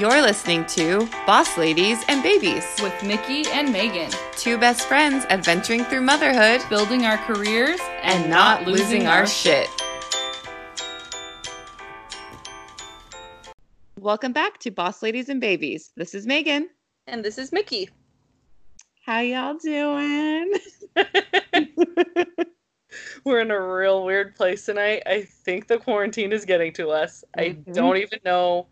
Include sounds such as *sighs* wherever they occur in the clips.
You're listening to Boss Ladies and Babies, with Mickey and Megan, two best friends adventuring through motherhood building our careers and, not losing our shit. Welcome back to Boss Ladies and Babies. This is Megan. And this is Mickey. How y'all doing? *laughs* We're in a real weird place tonight. I think the quarantine is getting to us. Mhm. I don't even know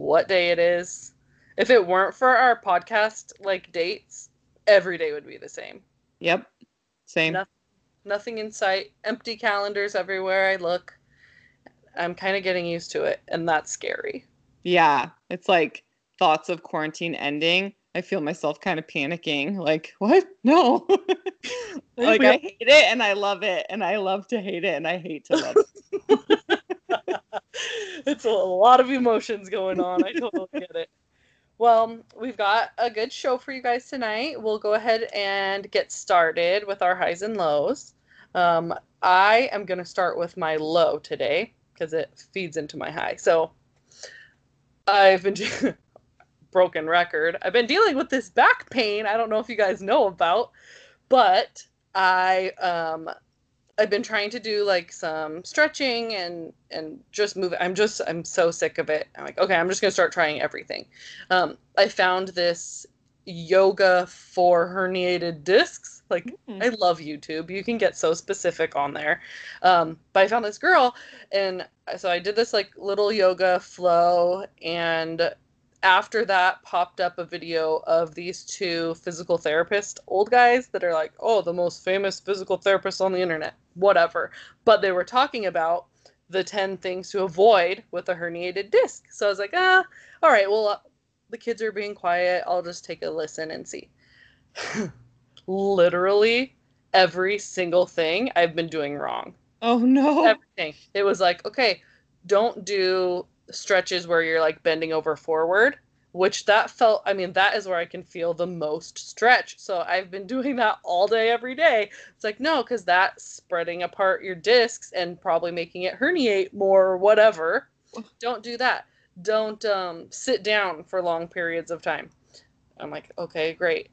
what day it is. If it weren't for our podcast like dates, every day would be the same. Yep. Same. No- Nothing in sight, empty calendars everywhere I look. I'm kind of getting used to it, and that's scary. Yeah. It's like thoughts of quarantine ending. I feel myself kind of panicking. Like, what? No. *laughs* like, I hate it and I love it. And I love to hate it and I hate to love it. *laughs* it's a lot of emotions going on. I totally *laughs* get it. Well, we've got a good show for you guys tonight. We'll go ahead and get started with our highs and lows. Um, I am going to start with my low today because it feeds into my high. So I've been *laughs* broken record. I've been dealing with this back pain. I don't know if you guys know about, but I um I've been trying to do like some stretching and and just move. I'm just I'm so sick of it. I'm like, okay, I'm just gonna start trying everything. Um, I found this yoga for herniated discs. Like, Mm. I love YouTube. You can get so specific on there. Um, but I found this girl, and so I did this like little yoga flow, and after that popped up a video of these two physical therapist old guys that are like, oh, the most famous physical therapists on the internet, whatever. But they were talking about the 10 things to avoid with a herniated disc. So I was like, ah, all right, well, uh, the kids are being quiet. I'll just take a listen and see. *laughs* Literally every single thing I've been doing wrong Oh no. everything. It was like, okay, don't do stretches where you're like bending over forward, which that felt, I mean, that is where I can feel the most stretch. So I've been doing that all day, every day. It's like, no, because that's spreading apart your discs and probably making it herniate more or whatever. Don't do that. Don't um, sit down for long periods of time. I'm like, okay, great.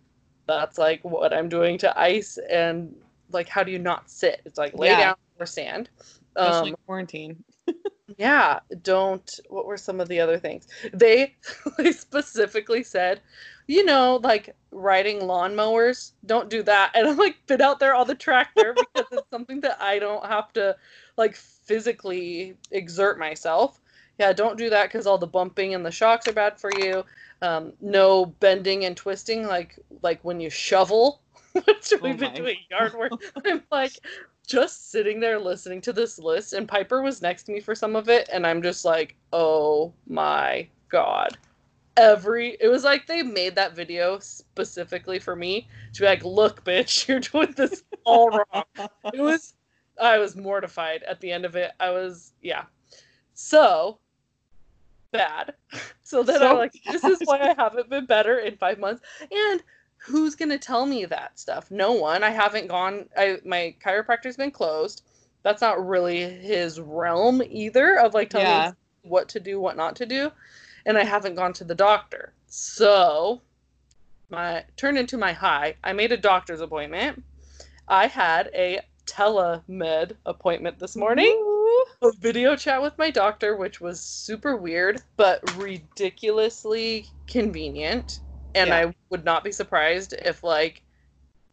That's like what I'm doing to ice and like, how do you not sit? It's like lay Yeah. down or stand. Especially Um, quarantine. *laughs* yeah, don't. What were some of the other things? They, *laughs* they specifically said, you know, like riding lawnmowers, don't do that. And I'm like, been out there on the tractor *laughs* because it's something that I don't have to like physically exert myself. Yeah, don't do that because all the bumping and the shocks are bad for you. Um, no bending and twisting, like like when you shovel, *laughs* which Oh we've been doing yard work. I'm like, just sitting there listening to this list and Piper was next to me for some of it and I'm just like, "Oh my god." Every it was like they made that video specifically for me to be like, "Look, bitch, *laughs* you're doing this all wrong." It was I was mortified at the end of it. I was yeah. So bad. *laughs* So then So I'm like, this is why I haven't been better in 5 months. And who's going to tell me that stuff? No one. I haven't gone I my chiropractor's been closed. That's not really his realm either of like telling Yeah. me what to do, what not to do. And I haven't gone to the doctor. So my turned into my high. I made a doctor's appointment. I had a telemed appointment this morning a video chat with my doctor, which was super weird, but ridiculously convenient. And Yeah. I would not be surprised if like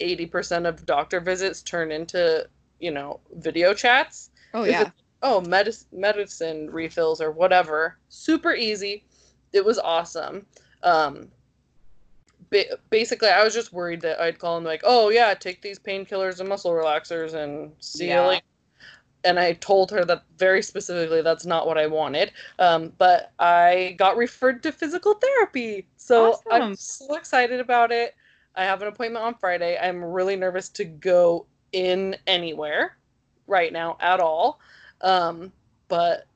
80% of doctor visits turn into, you know, video chats. Oh yeah. oh, medicine, medicine refills or whatever. Super easy. It was awesome. Um, ba- basically, I was just worried that I'd call him like, oh yeah, take these painkillers and muscle relaxers and see Yeah. you later. And I told her that very specifically that's not what I wanted. Um, but I got referred to physical therapy, so Awesome. I'm so excited about it. I have an appointment on Friday. I'm really nervous to go in anywhere right now at all. Um, but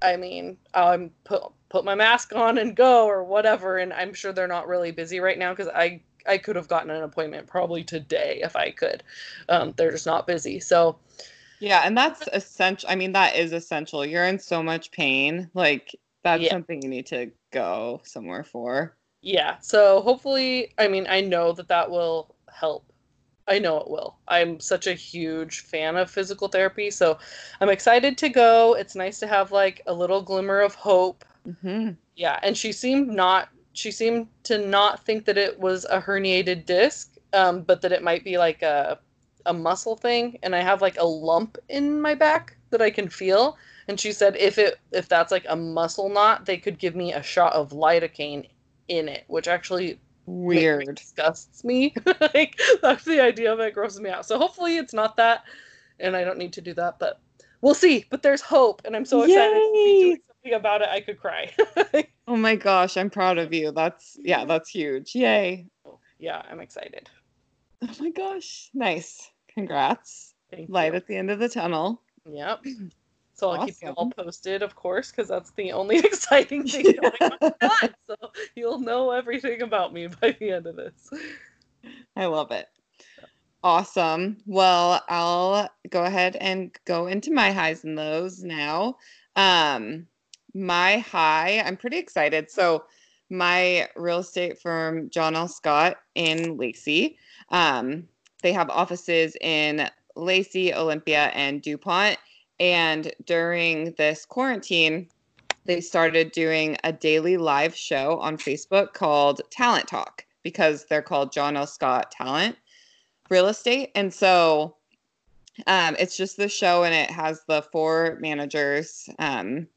I mean, I'm put put my mask on and go or whatever. And I'm sure they're not really busy right now because I I could have gotten an appointment probably today if I could. Um, they're just not busy. So Yeah, and that's essential. I mean, that is essential. You're in so much pain. Like that's Yeah. something you need to go somewhere for. Yeah. So hopefully, I mean, I know that that will help. I know it will. I'm such a huge fan of physical therapy, so I'm excited to go. It's nice to have like a little glimmer of hope. hmm Yeah, and she seemed not she seemed to not think that it was a herniated disc, um, but that it might be like a a muscle thing. And I have like a lump in my back that I can feel. And she said if it if that's like a muscle knot, they could give me a shot of lidocaine in it, which actually Weird. disgusts me. *laughs* like that's the idea of it grosses me out. So hopefully it's not that, and I don't need to do that. But we'll see. But there's hope, and I'm so excited to be doing something about it. I could cry. *laughs* Oh my gosh, I'm proud of you. That's yeah, that's huge. Yay. yeah, I'm excited. Oh my gosh. Nice. Congrats. Thank Light you. at the end of the tunnel. Yep. So I'll keep you all posted, of course, because that's the only *laughs* exciting thing going on. *laughs* So you'll know everything about me by the end of this. I love it. Awesome. Well, I'll go ahead and go into my highs and lows now. Um, my high, I'm pretty excited. So, my real estate firm, John L. Scott in Lacey, um, they have offices in Lacey, Olympia, and DuPont. And during this quarantine, they started doing a daily live show on Facebook called Talent Talk because they're called John L. Scott Talent Real Estate. And so um, it's just the show, and it has the four managers. Um,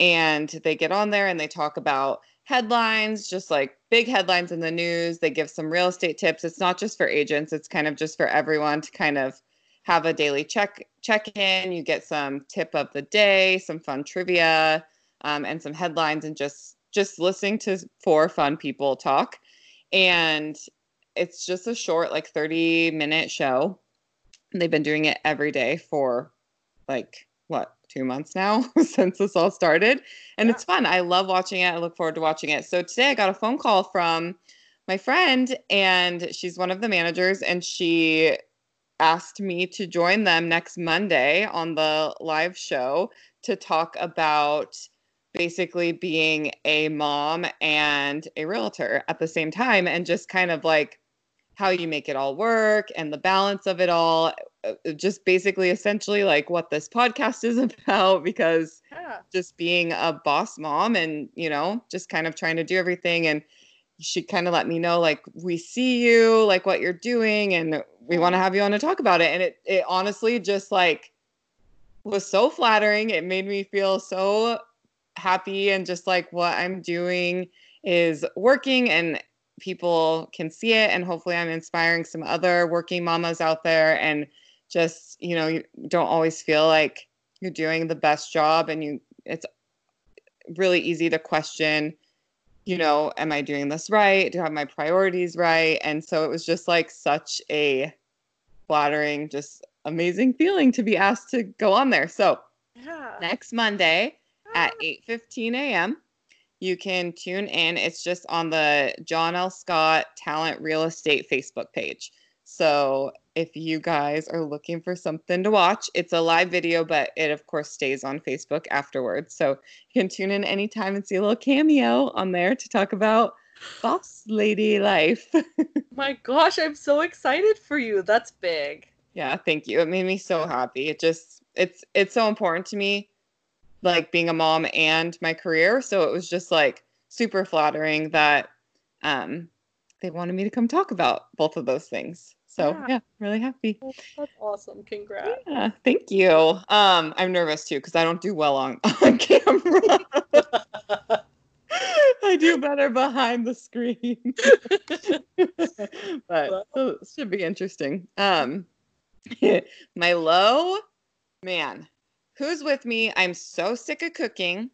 and they get on there and they talk about headlines, just like big headlines in the news. They give some real estate tips. It's not just for agents, it's kind of just for everyone to kind of have a daily check check in. You get some tip of the day, some fun trivia, um, and some headlines, and just just listening to four fun people talk. And it's just a short, like 30 minute show. They've been doing it every day for like two months now *laughs* since this all started and Yeah. it's fun. I love watching it. I look forward to watching it. So today i got a phone call from my friend and she's one of the managers and she asked me to join them next monday on the live show to talk about basically being a mom and a realtor at the same time and just kind of like how you make it all work and the balance of it all Uh, just basically essentially like what this podcast is *laughs* about because Yeah. just being a boss mom and you know just kind of trying to do everything and she kind of let me know like we see you like what you're doing and we want to have you on to talk about it and it it honestly just like was so flattering it made me feel so happy and just like what I'm doing is working and people can see it and hopefully I'm inspiring some other working mamas out there and just you know you don't always feel like you're doing the best job and you it's really easy to question you know am I doing this right do I have my priorities right and so it was just like such a flattering just amazing feeling to be asked to go on there so Yeah. next Monday at ah. 8:15 a.m. You can tune in. It's just on the John L. Scott Talent Real Estate Facebook page. So if you guys are looking for something to watch, it's a live video, but it of course stays on Facebook afterwards. So you can tune in anytime and see a little cameo on there to talk about boss lady life. *laughs* My gosh, I'm so excited for you. That's big. Yeah, thank you. It made me so happy. It just it's it's so important to me like being a mom and my career, so it was just like super flattering that um they wanted me to come talk about both of those things. So, Yeah. yeah, really happy. That's awesome. Congrats. Yeah, thank you. Um I'm nervous too cuz I don't do well on *laughs* on camera. *laughs* I do better behind the screen. *laughs* but so it should be interesting. Um my low man, who's with me? I'm so sick of cooking.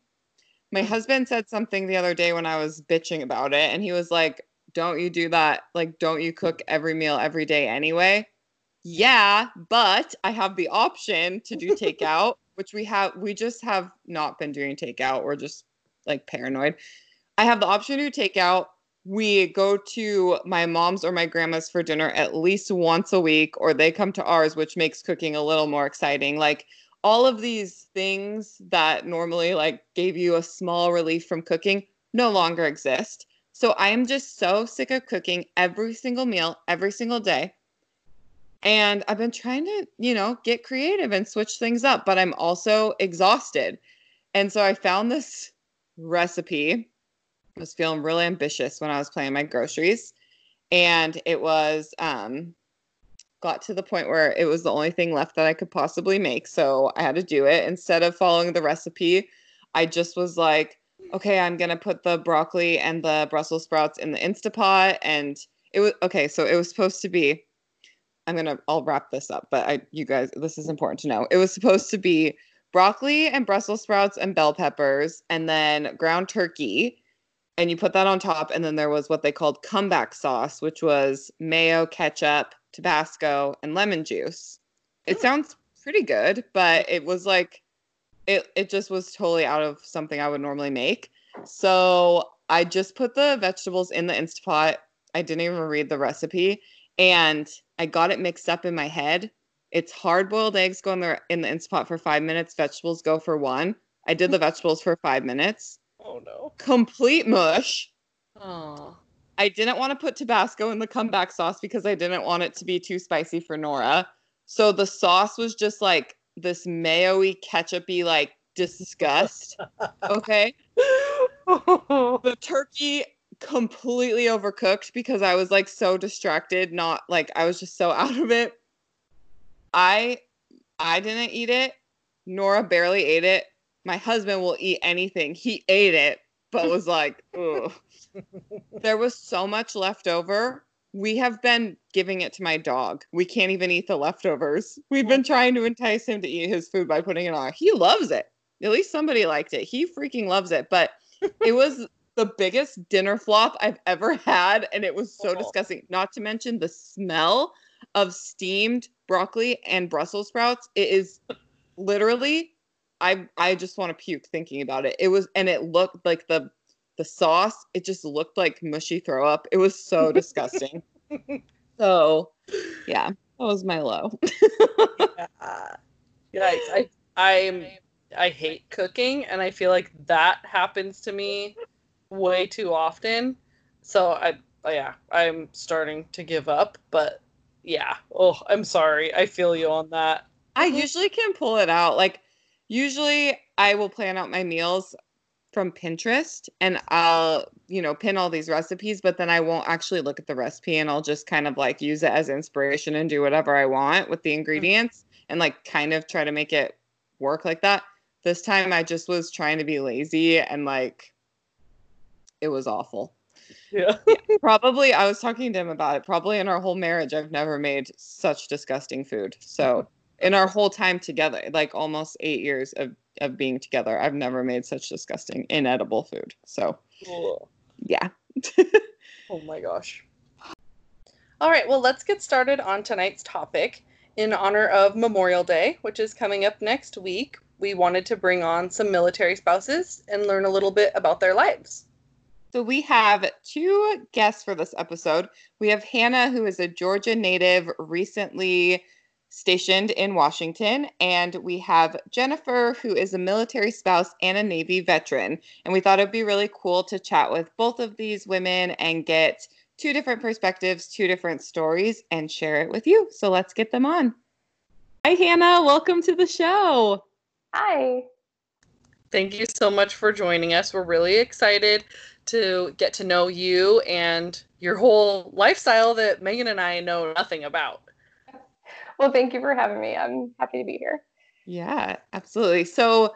My husband said something the other day when I was bitching about it, and he was like, Don't you do that? Like, don't you cook every meal every day anyway? Yeah, but I have the option to do takeout, *laughs* which we have, we just have not been doing takeout. We're just like paranoid. I have the option to takeout. We go to my mom's or my grandma's for dinner at least once a week, or they come to ours, which makes cooking a little more exciting. Like all of these things that normally like gave you a small relief from cooking, no longer exist. So I am just so sick of cooking every single meal, every single day. And I've been trying to, you know, get creative and switch things up, but I'm also exhausted. And so I found this recipe. I was feeling really ambitious when I was planning my groceries. And it was um got to the point where it was the only thing left that I could possibly make. So I had to do it. Instead of following the recipe, I just was like, okay, I'm gonna put the broccoli and the Brussels sprouts in the Instapot. And it was okay, so it was supposed to be I'm gonna I'll wrap this up, but I you guys this is important to know. It was supposed to be broccoli and Brussels sprouts and bell peppers and then ground turkey. And you put that on top, and then there was what they called comeback sauce, which was mayo, ketchup, Tabasco, and lemon juice. It sounds pretty good, but it was like it it just was totally out of something I would normally make. So I just put the vegetables in the Instapot. I didn't even read the recipe, and I got it mixed up in my head. It's hard boiled eggs go in the in the Instapot for five minutes. Vegetables go for one. I did the *laughs* vegetables for five minutes. Oh no. Complete mush. Oh. I didn't want to put Tabasco in the comeback sauce because I didn't want it to be too spicy for Nora. So the sauce was just like this mayo-y, ketchup-y, like disgust. Okay. *laughs* the turkey completely overcooked because I was like so distracted, not like I was just so *laughs* out of it. I I didn't eat it. Nora barely ate it. My husband will eat anything. He ate it, but was like, ugh. *laughs* There was so much left over. We have been giving it to my dog. We can't even eat the leftovers. We've been trying to entice him to eat his food by putting it on. He loves it. At least somebody liked it. He freaking loves it. But *laughs* it was the biggest dinner flop I've ever had. And it was so disgusting. Not to mention the smell of steamed broccoli and Brussels sprouts. It is literally I I just want to puke thinking about it. It was and it looked like the the sauce, it just looked like mushy throw up. It was so *laughs* disgusting. So yeah, that was my low. *laughs* Yeah. Yikes. I I'm I hate cooking and I feel like that happens to me way too often. So I yeah, I'm starting to give up, but yeah. Oh, I'm sorry. I feel you on that. I usually can pull it out. Like usually I will plan out my meals from Pinterest and I'll, you know, pin all these recipes, but then I won't actually look at the recipe and I'll just kind of like use it as inspiration and do whatever I want with the mm. ingredients and like kind of try to make it work like that. This time I just was trying to be lazy and like it was awful. Yeah. *laughs* Probably I was talking to him about it. Probably in our whole marriage I've never made such disgusting food. So *laughs* in our whole time together, like almost eight years of, of being together, I've never made such disgusting, inedible food. So yeah. *laughs* Oh my gosh. All right, well, let's get started on tonight's topic. In honor of Memorial Day, which is coming up next week, we wanted to bring on some military spouses and learn a little bit about their lives. So we have two guests for this episode. We have Hannah, who is a Georgia native, recently stationed in Washington, and we have Jennifer, who is a military spouse and a Navy veteran. And we thought it'd be really cool to chat with both of these women and get two different perspectives, two different stories, and share it with you. So let's get them on. Hi, Hannah. Welcome to the show. Hi. Thank you so much for joining us. We're really excited to get to know you and your whole lifestyle that Megan and I know nothing about. Well, thank you for having me. I'm happy to be here. Yeah, absolutely. So,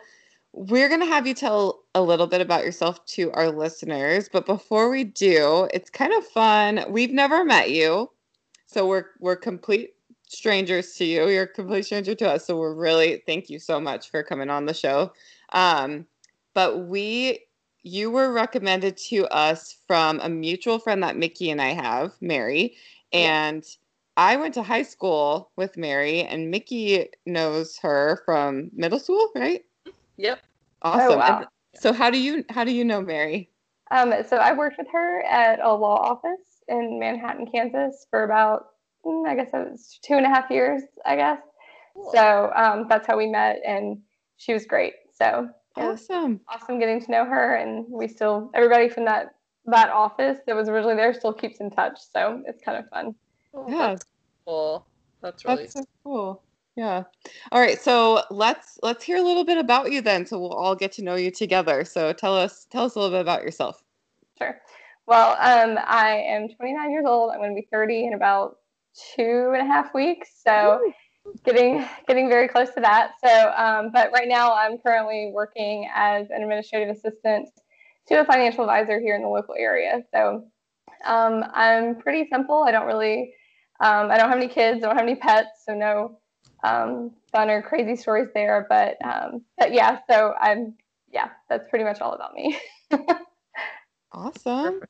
we're going to have you tell a little bit about yourself to our listeners, but before we do, it's kind of fun. We've never met you. So, we're we're complete strangers to you. You're a complete stranger to us. So, we're really thank you so much for coming on the show. Um, but we you were recommended to us from a mutual friend that Mickey and I have, Mary, and I went to high school with Mary, and Mickey knows her from middle school, right? Yep. Awesome. Oh, wow. And so how do you how do you know Mary? Um, so I worked with her at a law office in Manhattan, Kansas for about, mm, I guess it was two and a half years, I guess. So um, that's how we met, and she was great. So Yeah. Awesome. awesome getting to know her and we still everybody from that that office that was originally there still keeps in touch so it's kind of fun Oh, Yeah. That's cool. That's really That's so cool. Yeah. All right. So let's let's hear a little bit about you then, so we'll all get to know you together. So tell us tell us a little bit about yourself. sure well um, i am 29 years old i'm going to be 30 in about two and a half weeks so getting getting very close to that so um, but right now i'm currently working as an administrative assistant to a financial advisor here in the local area so um, i'm pretty simple i don't really um, i don't have any kids i don't have any pets so no um, fun or crazy stories there but um, but yeah so i'm yeah that's pretty much all about me *laughs* Awesome.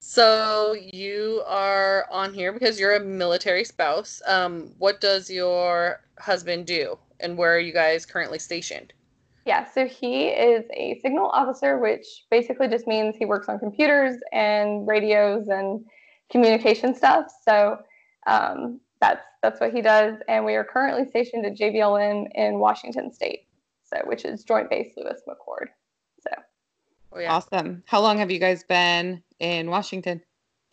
So you are on here because you're a military spouse. Um, what does your husband do, and where are you guys currently stationed? Yeah, so he is a signal officer, which basically just means he works on computers and radios and communication stuff. So um, that's that's what he does, and we are currently stationed at JBLM in Washington State, so which is Joint Base Lewis McChord. So Oh yeah. Awesome. How long have you guys been in Washington?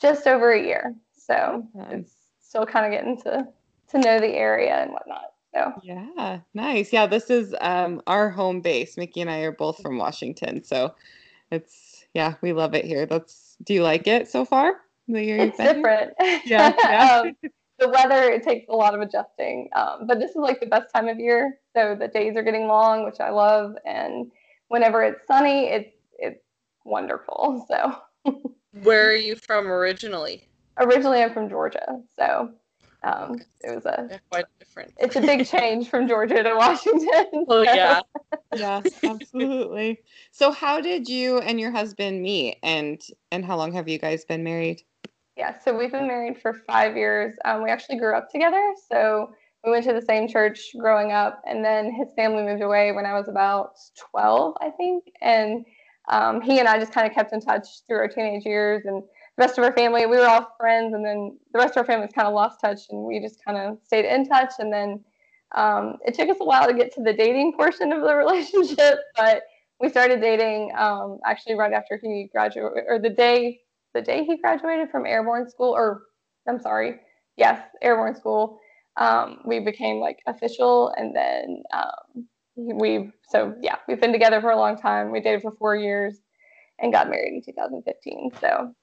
just over a year. So Nice. it's still kind of getting to to know the area and whatnot. So Yeah, nice. Yeah, this is um, our home base. Mickey and I are both from Washington, so it's yeah, we love it here. That's. Do you like it so far? The year you've it's been here? different. *laughs* Yeah, yeah. *laughs* um, the weather it takes a lot of adjusting, um, but this is like the best time of year. So the days are getting long, which I love, and whenever it's sunny, it's it's wonderful. *laughs* So Where are you from originally? originally I'm from Georgia, so um, it was a Yeah, quite different. it's a big change from Georgia to Washington. Oh so- yeah. Yes, absolutely. So, how did you and your husband meet, and and how long have you guys been married? Yeah, so we've been married for five years. Um, we actually grew up together. So we went to the same church growing up, and then his family moved away when I was about 12, I think. And um, he and I just kind of kept in touch through our teenage years. And the rest of our family, we were all friends. And then the rest of our families kind of lost touch, and we just kind of stayed in touch. And then um, it took us a while to get to the dating portion of the *laughs* relationship, but we started dating um, actually right after he graduated, or the day the day he graduated from airborne school, or I'm sorry, yes, airborne school. Um, we became like official, and then um, we so yeah, we've been together for a long time. We dated for four years, and got married in 2015. So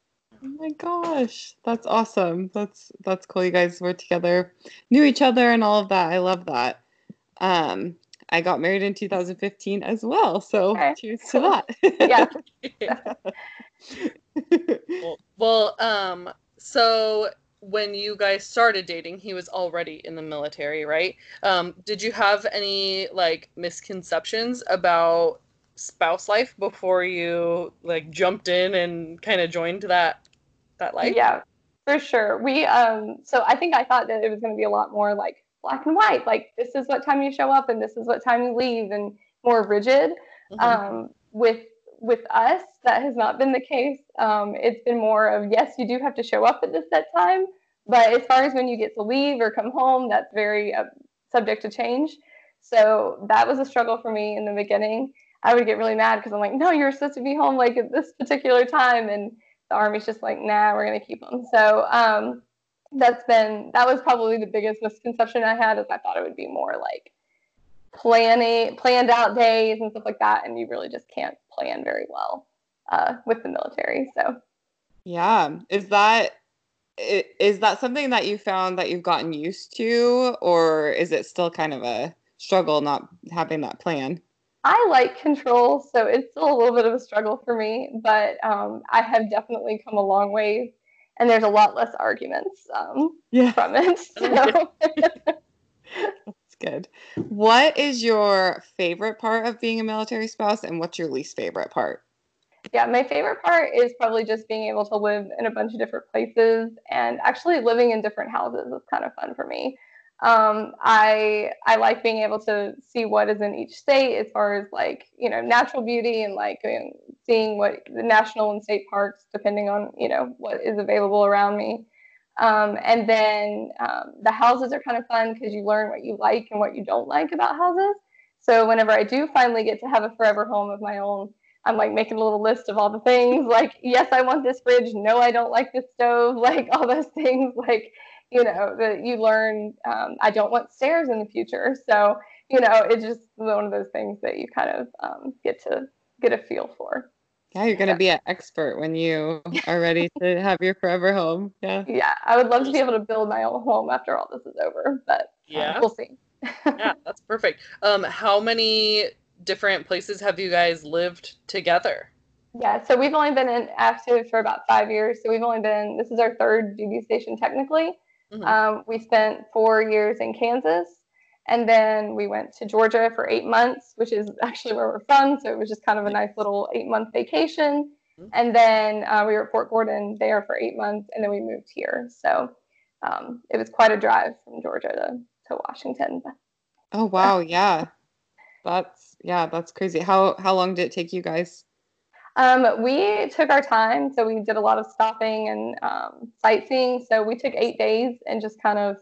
Oh my gosh, that's awesome. That's that's cool. You guys were together, knew each other, and all of that. I love that. Um, I got married in 2015 as well, so Okay, cheers to that. yeah, *laughs* *laughs* Well- well, um, so when you guys started dating, he was already in the military, right? Um, did you have any like misconceptions about spouse life before you like jumped in and kind of joined that that life? yeah, for sure. We um, so I think I thought that it was going to be a lot more like black and white, like this is what time you show up and this is what time you leave, and more rigid. Mhm. um, with with us that has not been the case. Um, it's been more of yes you do have to show up at this set time but as far as when you get to leave or come home that's very uh, subject to change. So that was a struggle for me in the beginning. I would get really mad because i'm like no you're supposed to be home like at this particular time and the army's just like nah we're to keep them so um, that's been that was probably the biggest misconception i had is i thought it would be more like planning planned out days and stuff like that and you really just can't plan very well uh, with the military so Yeah. Is that is that something that you found that you've gotten used to, or is it still kind of a struggle not having that plan? i like control so it's still a little bit of a struggle for me but um, i have definitely come a long way and there's a lot less arguments um, Yeah. from it so *laughs* *laughs* good. What is your favorite part of being a military spouse, and what's your least favorite part? Yeah, my favorite part is probably just being able to live in a bunch of different places and actually living in different houses is kind of fun for me. Um, I I like being able to see what is in each state as far as like you know natural beauty and like seeing what the national and state parks depending on you know what is available around me. Um, and then um, the houses are kind of fun because you learn what you like and what you don't like about houses. So whenever I do finally get to have a forever home of my own, I'm like making a little list of all the things. Like, yes, I want this fridge. No, I don't like this stove. *laughs* Like all those things. Like, you know, that you learn. Um, I don't want stairs in the future. So, you know, it's just one of those things that you kind of um, get to get a feel for. Yeah, you're gonna be an expert when you *laughs* are ready to have your forever home. Yeah. Yeah, I would love to be able to build my own home after all this is over, but uh, Yeah. we'll see. yeah, *laughs* that's perfect. Um, how many different places have you guys lived together? Yeah, so we've only been in active for about five years. So we've only been, this is our third duty station technically. Mhm. Um, we spent four years in Kansas, and then we went to Georgia for eight months, which is actually where we're from. So it was just kind of a nice little eight month vacation. Mhm. And then uh, we were at Fort Gordon there for eight months, and then we moved here. So um, it was quite a drive from Georgia to, to Washington. Oh wow, yeah. That's yeah, that's crazy. How how long did it take you guys? Um, we took our time, so we did a lot of stopping and um, sightseeing. So we took eight days and just kind of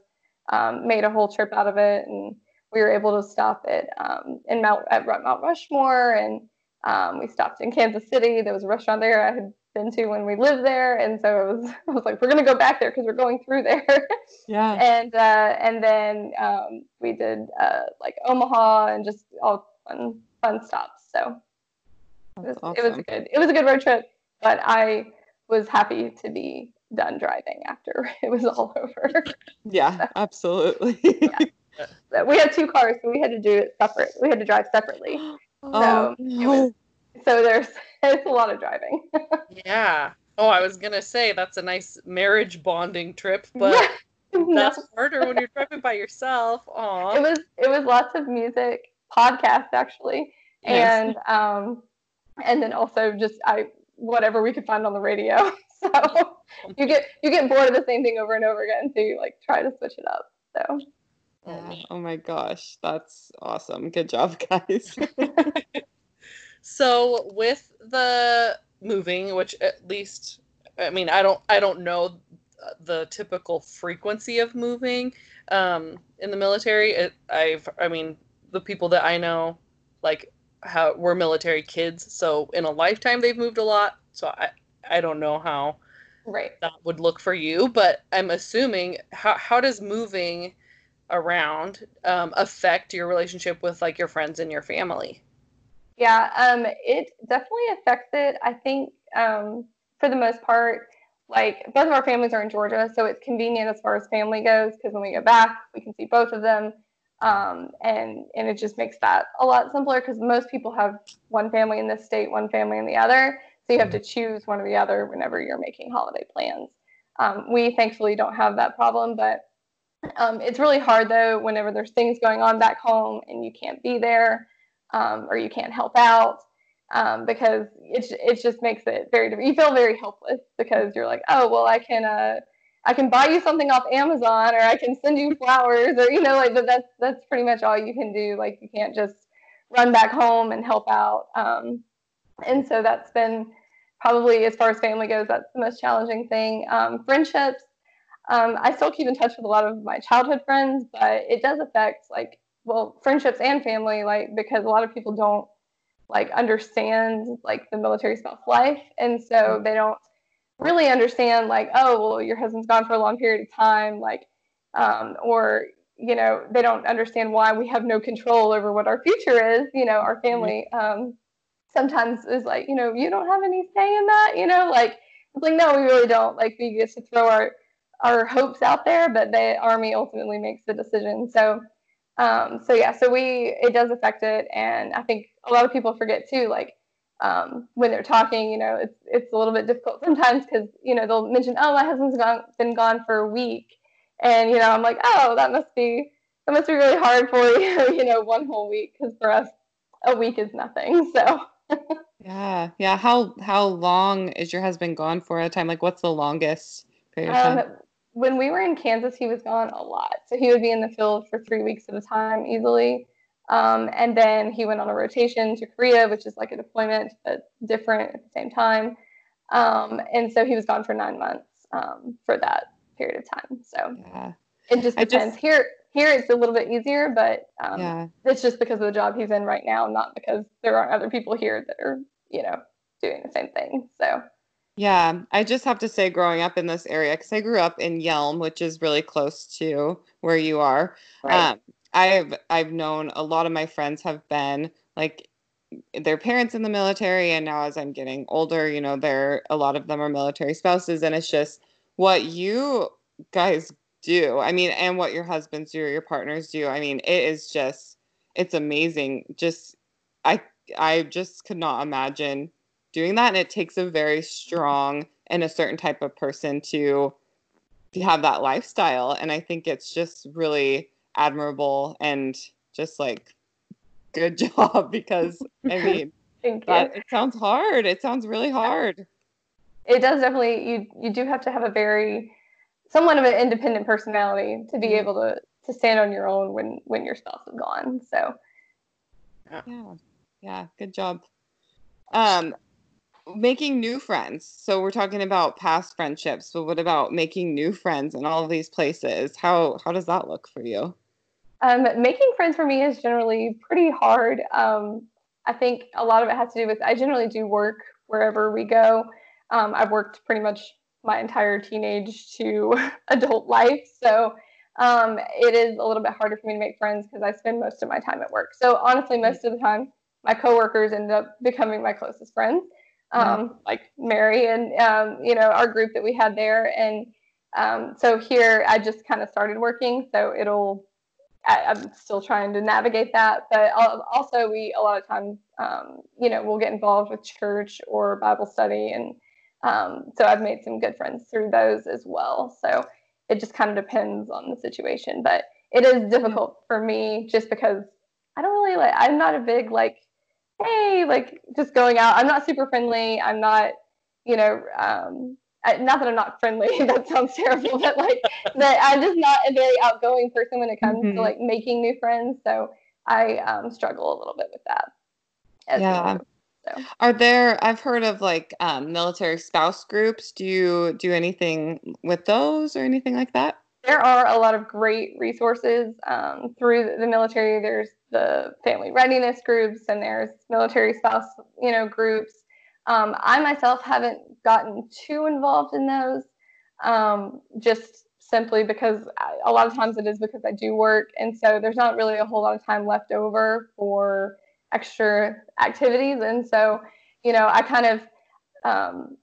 um, made a whole trip out of it. And we were able to stop at um, in Mount at Mount Rushmore, and um, we stopped in Kansas City. There was a restaurant there I had been to when we lived there, and so it was *laughs* I was like, we're gonna go back there because we're going through there. *laughs* Yeah. and uh, and then um, we did uh, like Omaha and just all fun fun stops. So it was, That's it was a good it was a good road trip, but I was happy to be done driving after *laughs* it was all over. Yeah, *laughs* absolutely. But *laughs* we had two cars, so we had to do it separate. We had to drive separately. *gasps* oh, So, it no. So there's it's a lot of driving. Yeah. Oh, I was gonna say that's a nice marriage bonding trip, but No. that's harder when you're driving by yourself. Aw. it was it was lots of music podcast actually Yes. and um and then also just i whatever we could find on the radio *laughs* so you get you get bored of the same thing over and over again so you like try to switch it up so Oh, Yeah. Oh my gosh, that's awesome. Good job, guys. *laughs* *laughs* So with the moving, which at least I mean, I don't I don't know the typical frequency of moving um, in the military. It, I've I mean, the people that I know like how we're military kids, so in a lifetime they've moved a lot. So I I don't know how right. that would look for you, but I'm assuming how how does moving around um, affect your relationship with like your friends and your family? yeah um it definitely affects it. I think um for the most part like both of our families are in georgia so it's convenient as far as family goes because when we go back we can see both of them. Um, and and it just makes that a lot simpler because most people have one family in this state one family in the other so you have to choose one or the other whenever you're making holiday plans um, we thankfully don't have that problem but um, it's really hard though whenever there's things going on back home and you can't be there um, or you can't help out um, because it, it just makes it very. You feel very helpless because you're like, oh, well, I can uh, I can buy you something off Amazon or I can send you flowers or you know like but that's that's pretty much all you can do. Like you can't just run back home and help out. Um, and so that's been probably as far as family goes, that's the most challenging thing. Um, friendships. Um, I still keep in touch with a lot of my childhood friends, but it does affect like well friendships and family like because a lot of people don't like understand like the military spouse life and so they don't really understand like oh well your husband's gone for a long period of time like um, or you know they don't understand why we have no control over what our future is you know our family um, sometimes is like you know you don't have any say in that you know like it's like no we really don't like we get to throw our our hopes out there but the army ultimately makes the decision so um, so yeah, so we it does affect it, and I think a lot of people forget too, like um, when they're talking, you know, it's it's a little bit difficult *laughs* sometimes because you know they'll mention, oh, my husband's gone been gone for a week, and you know I'm like, oh, that must be that must be really hard for *laughs* you, you know, one whole week because for us a week is nothing. *laughs* So yeah. Yeah. How how long is your husband gone for at a time? Like what's the longest period of um, time? when we were in Kansas, he was gone a lot, so he would be in the field for three weeks at a time easily. Um, and then he went on a rotation to Korea, which is like a deployment, but different at the same time. Um, and so he was gone for nine months um, for that period of time. So Yeah. it just I just- depends. Here, here it's a little bit easier, but um, Yeah. it's just because of the job he's in right now, not because there aren't other people here that are, you know, doing the same thing. So Yeah, I just have to say, growing up in this area, because I grew up in Yelm, which is really close to where you are. right. Um, I've I've known a lot of my friends have been like their parents in the military, and now as I'm getting older, you know, they're a lot of them are military spouses, and it's just what you guys do. I mean, and what your husbands do or your partners do. I mean, it is just it's amazing. Just I I just could not imagine doing that, and it takes a very strong and a certain type of person to to have that lifestyle, and I think it's just really admirable and just like good *laughs* job because I *laughs* mean that it sounds hard. It sounds really hard. it does definitely you you do have to have a very somewhat of an independent personality to be Mhm. able to to stand on your own when when your spouse is gone. So Yeah. Yeah, good job. Um making new friends. So we're talking about past friendships, but what about making new friends in all of these places? How how does that look for you? Um, making friends for me is generally pretty hard. Um, I think a lot of it has to do with I generally do work wherever we go. Um, I've worked pretty much my entire teenage to *laughs* adult life, so um, it is a little bit harder for me to make friends because I spend most of my time at work. So honestly, most of the time, my coworkers end up becoming my closest friends, um, like Mary and um, you know our group that we had there. And um, so here, I just kind of started working, so it'll I, I'm still trying to navigate that. But also, we a lot of times, um, you know, we'll get involved with church or Bible study, and um, so I've made some good friends through those as well. So it just kind of depends on the situation, but it is difficult for me just because I don't really like. I'm not a big like, hey, like just going out. I'm not super friendly. I'm not, you know. Um, I, not that I'm not friendly, *laughs* that sounds terrible, but like that I'm just not a very outgoing person when it comes Mhm. to like making new friends. So I um, struggle a little bit with that. as Yeah. well. So Are there I've heard of like um military spouse groups. Do you do anything with those or anything like that? there are a lot of great resources um, through the military. There's the family readiness groups and there's military spouse, you know, groups. Um, I myself haven't gotten too involved in those, um, just simply because I, a lot of times it is because I do work, and so there's not really a whole lot of time left over for extra activities, and so you know I kind of um,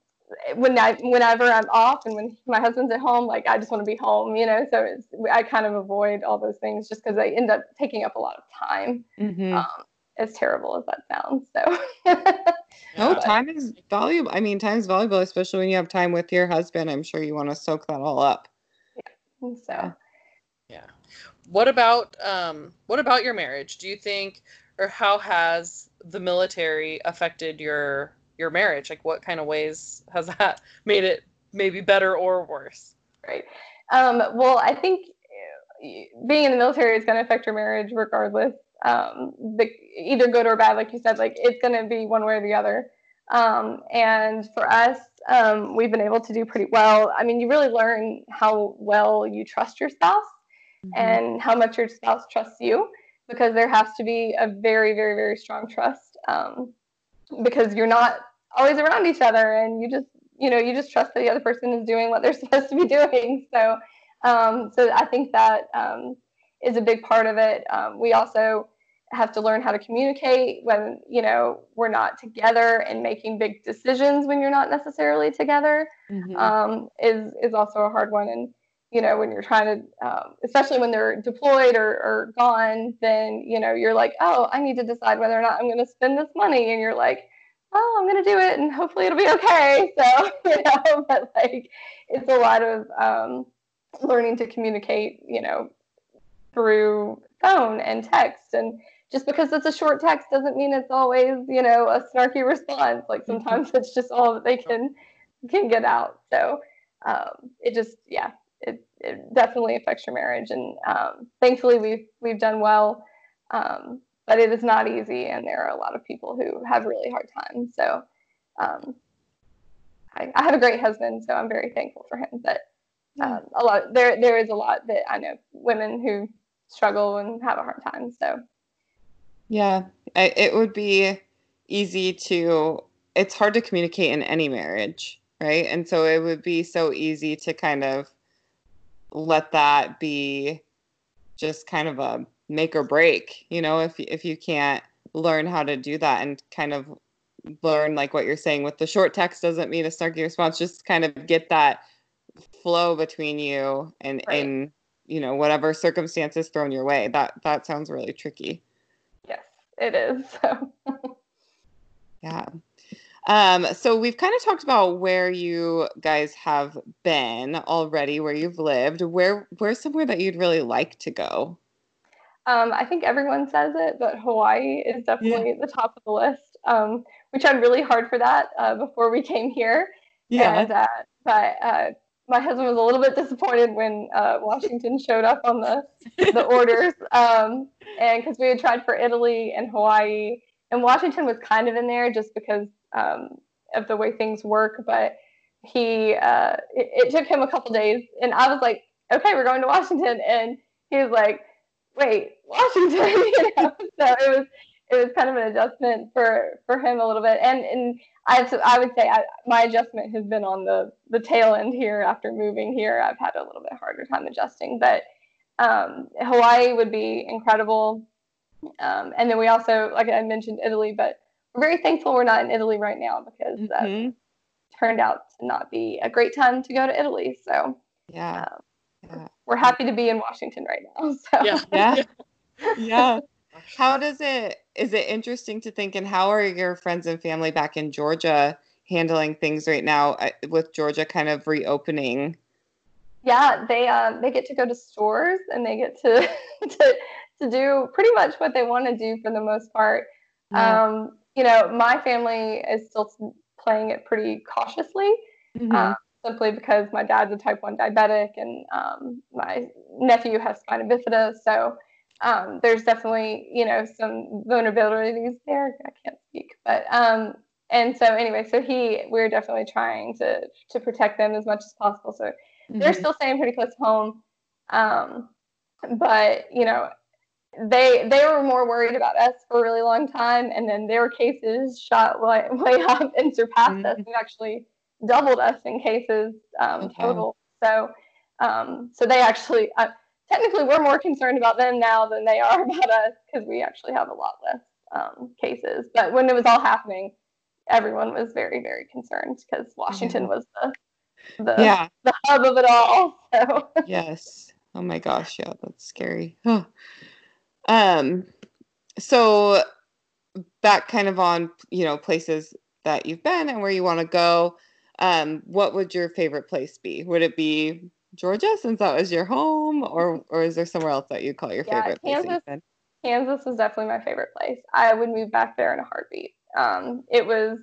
when I whenever I'm off and when my husband's at home, like I just want to be home, you know. So it's, I kind of avoid all those things just because they end up taking up a lot of time. Mm-hmm. Um, as terrible as that sounds, so No, *laughs* Yeah. time is valuable. I mean, time is valuable, especially when you have time with your husband. I'm sure you want to soak that all up. so Yeah. What about um what about your marriage? Do you think or how has the military affected your your marriage? Like what kind of ways has that *laughs* made it maybe better or worse? right. Um, well, I think uh, being in the military is going to affect your marriage regardless. Um, the, either good or bad, like you said, like it's going to be one way or the other. Um, and for us, um, we've been able to do pretty well. I mean, you really learn how well you trust your spouse and how much your spouse trusts you because there has to be a very, very, very strong trust um, because you're not always around each other and you just, you know, you just trust that the other person is doing what they're *laughs* supposed to be doing. So, um, so I think that um, is a big part of it. Um, we also have to learn how to communicate when, you know, we're not together and making big decisions when you're not necessarily together Mhm. um, is is also a hard one. And you know, when you're trying to, um, especially when they're deployed or, or gone, then you know you're like, oh, I need to decide whether or not I'm going to spend this money, and you're like, oh, I'm going to do it, and hopefully it'll be okay. *laughs* So you know, *laughs* but like, it's a lot of um, learning to communicate, you know, through phone and text and just because it's a short text doesn't mean it's always you know a snarky response. Like sometimes *laughs* it's just all that they can can get out. So um, it just yeah it, it definitely affects your marriage and um, thankfully we've we've done well um, but it is not easy and there are a lot of people who have really hard times so um, I, I have a great husband so i'm very thankful for him but um, a lot there there is a lot that i know women who struggle and have a hard time. So Yeah, I, it would be easy to. It's hard to communicate in any marriage, right? And so it would be so easy to kind of let that be just kind of a make or break, you know, if if you can't learn how to do that and kind of learn like what you're saying with the short text doesn't mean a snarky response, just kind of get that flow between you and Right. and you know whatever circumstances thrown your way. That that sounds really tricky. yes, it is. So *laughs* Yeah. Um, so we've kind of talked about where you guys have been already, where you've lived. Where where's somewhere that you'd really like to go? Um, I think everyone says it, but Hawaii is definitely at the top of the list. Um, we tried really hard for that uh, before we came here, and uh, but uh, my husband was a little bit disappointed when uh, Washington showed up on the the *laughs* orders, um, and because we had tried for Italy and Hawaii, and Washington was kind of in there just because um, of the way things work, but he uh, it, it took him a couple days, and I was like, okay, we're going to Washington, and he was like wait, Washington, *laughs* you know. So it was it was kind of an adjustment for for him a little bit, and and I I would say I, my adjustment has been on the the tail end here after moving here. I've had a little bit harder time adjusting, but um, Hawaii would be incredible. Um, and then we also, like I mentioned, Italy, but we're very thankful we're not in Italy right now because that Mhm. turned out to not be a great time to go to Italy. So Yeah. um, Yeah. we're happy to be in Washington right now. *laughs* So Yeah. Yeah. Yeah. How does it is it interesting to think and how are your friends and family back in Georgia handling things right now uh, with Georgia kind of reopening? Yeah, they um they get to go to stores and they get to *laughs* to to do pretty much what they want to do for the most part. Yeah. Um, you know, my family is still playing it pretty cautiously, Mhm. uh, simply because my dad's a type one diabetic and um, my nephew has spina bifida, so um, there's definitely you know some vulnerabilities there. I can't speak, but um, and so anyway, so he we're definitely trying to to protect them as much as possible. So they're Mhm. still staying pretty close to home. Um, but you know, they they were more worried about us for a really long time, and then their cases shot way, *laughs* way up and surpassed us. Mhm. We've actually doubled us in cases um, Okay. total. So um, so they actually uh, technically we're more concerned about them now than they are *laughs* about us because we actually have a lot less um, cases. But when it was all happening, everyone was very very concerned because Washington was the the Yeah. the hub of it all. *laughs* So Yes. Oh my gosh, yeah, that's scary. Um so back kind of on, you know, places that you've been and where you want to go. Um what would your favorite place be? Would it be Georgia since that was your home or or is there somewhere else that you call your Yeah, favorite place? Kansas. been? Kansas was definitely my favorite place. I would move back there in a heartbeat. Um, it was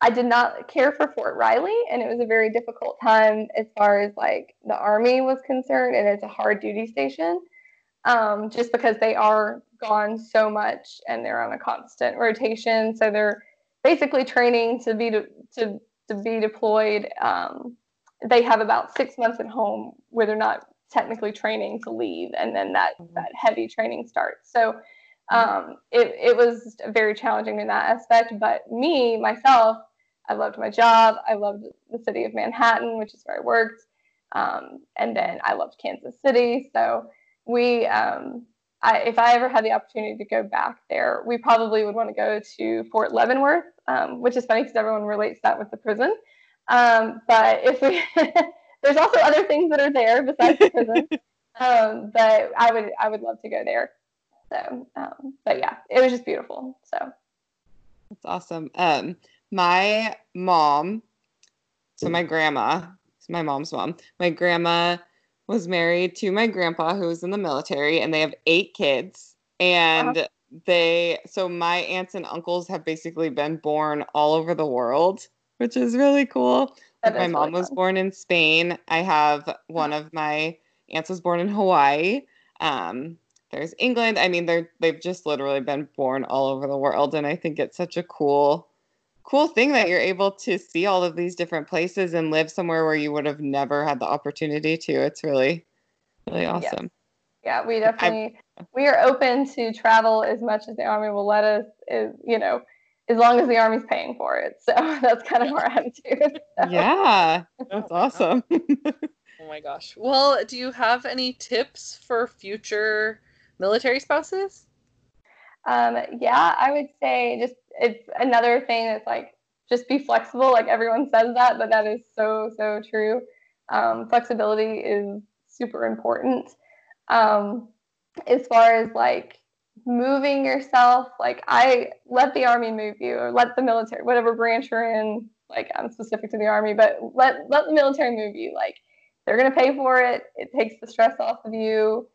I did not care for Fort Riley, and it was a very difficult time as far as like the army was concerned, and it's a hard duty station. Um, just because they are gone so much and they're on a constant rotation, so they're basically training to be to to, to be deployed. Um, they have about six months at home where they're not technically training to leave, and then that Mhm. that heavy training starts. So um, it it was very challenging in that aspect. But me myself, I loved my job. I loved the city of Manhattan, which is where I worked, um, and then I loved Kansas City. So we, um, I, if I ever had the opportunity to go back there, we probably would want to go to Fort Leavenworth, um, which is funny because everyone relates that with the prison. Um, but if we, *laughs* there's also other things that are there besides the prison. *laughs* um, but I would, I would love to go there. So, um, but yeah, it was just beautiful. So, That's awesome. Um, my mom, so my grandma, my mom's mom. My grandma was married to my grandpa, who was in the military, and they have eight kids. And they, so my aunts and uncles have basically been born all over the world, which is really cool. Like my mom really was fun. born in Spain. I have one of my aunts was born in Hawaii. Um, there's England. I mean, they're they've just literally been born all over the world, and I think it's such a cool, cool thing that you're able to see all of these different places and live somewhere where you would have never had the opportunity to. It's really, really Yes. awesome. Yeah, we definitely we are open to travel as much as the army will let us. Is you know, as long as the army's paying for it. So *laughs* that's kind of our attitude. So. Yeah, that's awesome. *laughs* Oh my gosh. Well, do you have any tips for future military spouses? Um, yeah, I would say just it's another thing that's like just be flexible. Like everyone says that, but that is so so true. Um, flexibility is super important. Um, as far as like moving yourself, like I let the army move you, or let the military, whatever branch you're in. Like I'm specific to the army, but let let the military move you. Like they're gonna pay for it. It takes the stress off of you.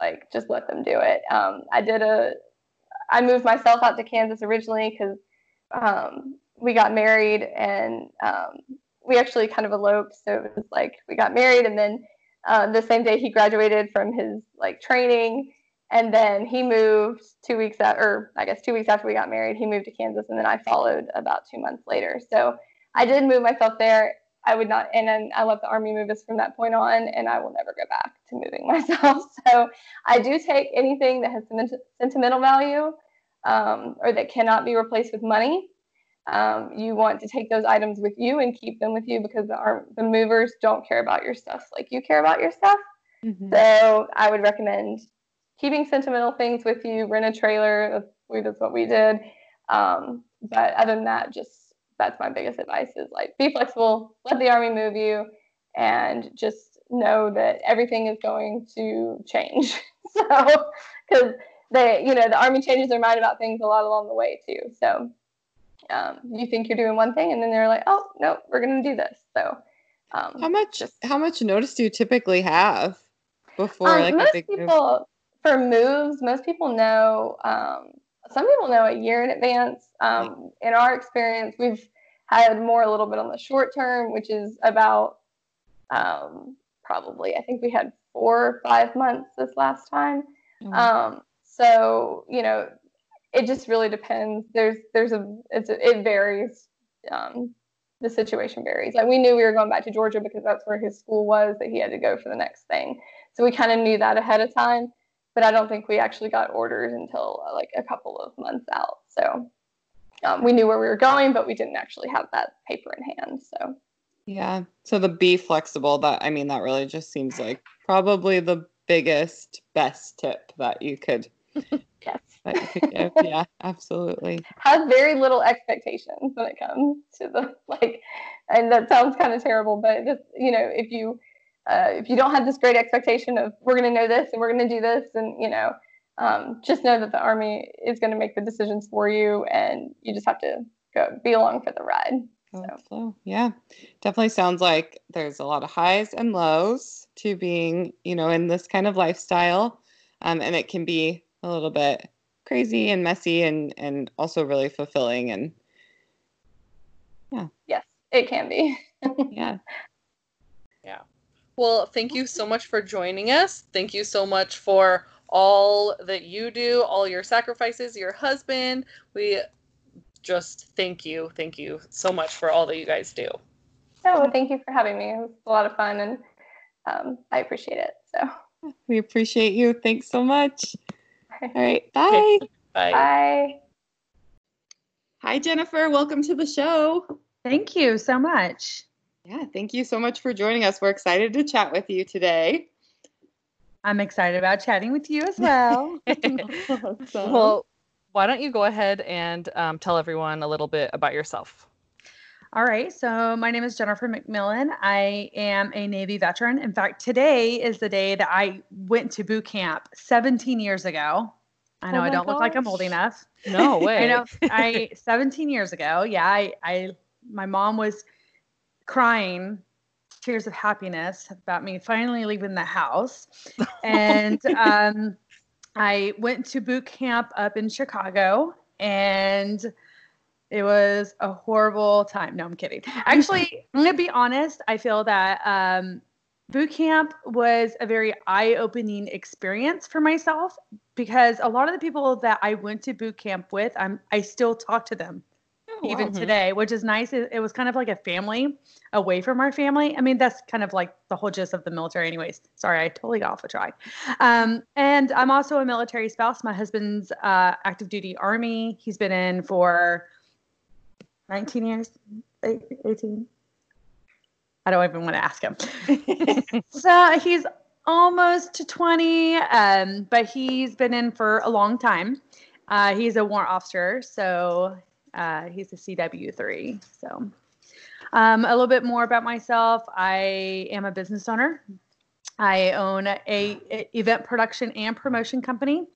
Like just let them do it. Um, I did a, I moved myself out to Kansas originally because um, we got married and um, we actually kind of eloped. So it was like we got married and then uh, the same day he graduated from his like training. And then he moved two weeks out or i guess two weeks after we got married he moved to kansas and then i followed about two months later. So i did move myself there i would not and then i let the army move us from that point on and i will never go back to moving *laughs* myself so i do take anything that has sentimental value um, or that cannot be replaced with money um, you want to take those items with you and keep them with you because the, arm, the movers don't care about your stuff like you care about your stuff Mhm. so I would recommend keeping sentimental things with you. Rent a trailer. That's, we, that's what we did. Um, but other than that, just that's my biggest advice is like be flexible. Let the army move you, and just know that everything is going to change. *laughs* so because they, you know, the army changes their mind about things a lot along the way too. So um, you think you're doing one thing, and then they're like, oh no, we're going to do this. So um, How much? just- How much notice do you typically have before Um, like a most big move? people for moves, most people know. Some people know a year in advance. Um, in our experience, we've had more a little bit on the short term, which is about um, probably I think we had four or five months this last time. Oh, Um, so you know, it just really depends. There's there's a it's a, it varies. Um, the situation varies. Like we knew we were going back to Georgia because that's where his school was that he had to go for the next thing. So we kind of knew that ahead of time. But I don't think we actually got orders until uh, like a couple of months out. So um, we knew where we were going, but we didn't actually have that paper in hand. So Yeah. So the be flexible, that I mean, that really just seems like probably the biggest, best tip that you could *laughs* yes, you could give. *laughs* yeah, absolutely. have very little expectations when it comes to the like, and that sounds kind of terrible, but just you know, if you uh, if you don't have this great expectation of we're going to know this and we're going to do this, and you know, um, just know that the army is going to make the decisions for you, and you just have to go be along for the ride. Go So. Yeah. Definitely sounds like there's a lot of highs and lows to being, you know, in this kind of lifestyle. Um, and it can be a little bit crazy and messy and and also really fulfilling and yeah. Yes, it can be. *laughs* yeah. Well, thank you so much for joining us. Thank you so much for all that you do, all your sacrifices, your husband. We just thank you. Thank you so much for all that you guys do. Oh, thank you for having me. It was a lot of fun, and um, I appreciate it. So, We appreciate you. Thanks so much. All right. Bye. Bye. bye. Hi, Jennifer. Welcome to the show. Thank you so much. Yeah, thank you so much for joining us. We're excited to chat with you today. I'm excited about chatting with you as *laughs* well. *laughs* Awesome. Well, why don't you go ahead and um, tell everyone a little bit about yourself? All right. So, my name is Jennifer McMillan. I am a Navy veteran. In fact, today is the day that I went to boot camp 17 years ago. I know Oh I don't look like I'm old enough. No way. *laughs* I know. I 17 years ago. Yeah, I, I my mom was crying tears of happiness about me finally leaving the house, *laughs* and um, I went to boot camp up in Chicago, and it was a horrible time. No, I'm kidding. Actually, *laughs* I'm gonna be honest. I feel that um, boot camp was a very eye-opening experience for myself because a lot of the people that I went to boot camp with, I'm I still talk to them even Mhm. today, which is nice. It, it was kind of like a family away from our family. I mean, that's kind of like the whole gist of the military, anyways. Sorry, I totally got off the track. Um, and I'm also a military spouse. My husband's uh, active duty army. He's been in for 19 years, 18. I don't even want to ask him. *laughs* so he's almost to 20, um, but he's been in for a long time. Uh, he's a warrant officer, so uh, he's a CW3. So, um, a little bit more about myself. I am a business owner. I own a, a event production and promotion company.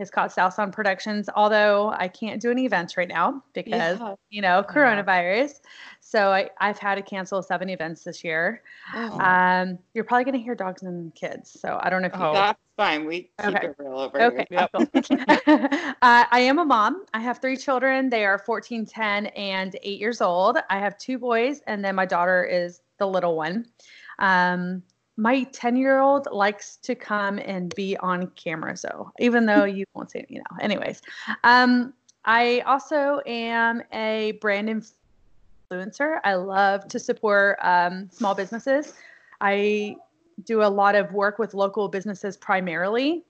It's called Southbound Productions. Although I can't do any events right now because Yeah. you know coronavirus, so I, I've had to cancel seven events this year. Oh, Um, you're probably going to hear dogs and kids, so I don't know if you Oh. that's fine. We keep Okay. it real over Okay. here. Yep. *laughs* uh, I am a mom. I have three children. They are 14, 10, and 8 years old. I have two boys, and then my daughter is the little one. Um, my 10 year old likes to come and be on camera, so even though *laughs* you won't see it, you know. Anyways, um, I also am a brand influencer. I love to support um, small businesses. I do a lot of work with local businesses primarily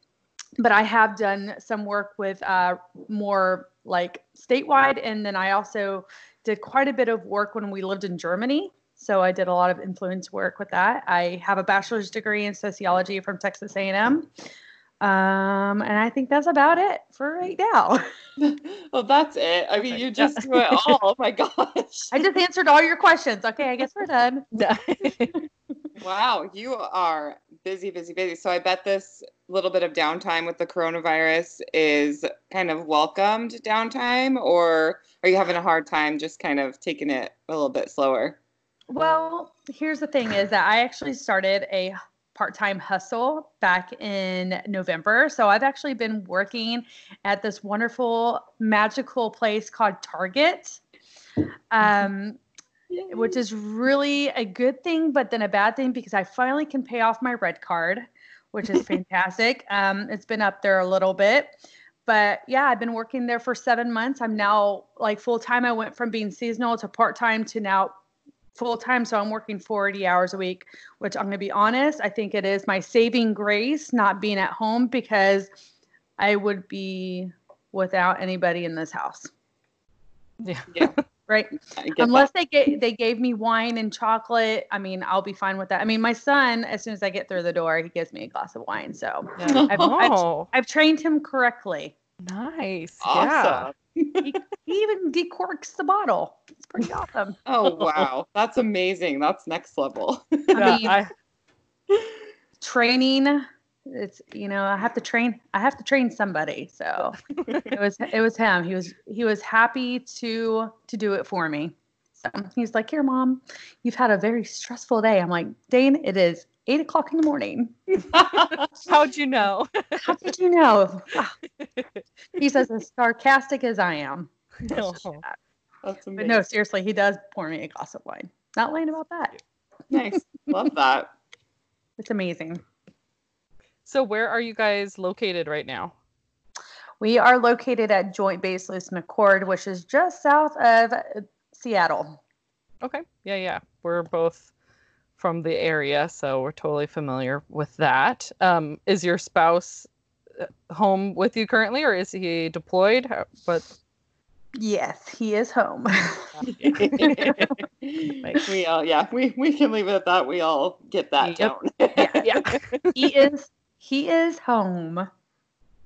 but I have done some work with uh, more like statewide, and then I also did quite a bit of work when we lived in Germany. So I did a lot of influence work with that. I have a bachelor's degree in sociology from Texas A&M, um, and I think that's about it for right now. *laughs* well, that's it. I mean, you just do it all. Oh my gosh. I just answered all your questions. Okay, I guess we're done. *laughs* Wow, you are busy, busy, busy. So I bet this little bit of downtime with the coronavirus is kind of welcomed downtime, or are you having a hard time just kind of taking it a little bit slower? Well, here's the thing is that I actually started a part-time hustle back in November. So I've actually been working at this wonderful magical place called Target. Um, which is really a good thing, but then a bad thing because I finally can pay off my red card, which is *laughs* fantastic. Um, it's been up there a little bit, but yeah, I've been working there for seven months. I'm now like full time. I went from being seasonal to part time to now full time. So I'm working 40 hours a week, which I'm going to be honest, I think it is my saving grace not being at home because I would be without anybody in this house. Yeah. *laughs* Yeah. Right. I get Unless they gave they gave me wine and chocolate, I mean, I'll be fine with that. I mean, my son, as soon as I get through the door, he gives me a glass of wine. So Yeah. I've, I've, Oh, I've trained him correctly. Nice. that. Awesome. He, he even decorks the bottle. It's pretty awesome. *laughs* Oh wow, that's amazing. That's next level. I Yeah. mean, I, training. It's you know I have to train. I have to train somebody. So it was it was him. He was he was happy to to do it for me. So he's like, "Here, mom, you've had a very stressful day." I'm like, "Dane, it is eight o'clock in the morning. *laughs* how'd you know? How did you know?" *laughs* He's as sarcastic as I am. Oh. That's But no, seriously, he does pour me a glass of wine. Not lying about that. Nice. Love *laughs* that. It's amazing. So where are you guys located right now? We are located at Joint Base Lewis McChord, which is just south of Seattle. Okay. Yeah, yeah. We're both from the area, so we're totally familiar with that. Um, is your spouse uh, home with you currently, or is he deployed? How, but Yes, he is home. *laughs* we all yeah, we, we can leave it at that. We all get that Yep. down. yeah, *laughs* he is he is home.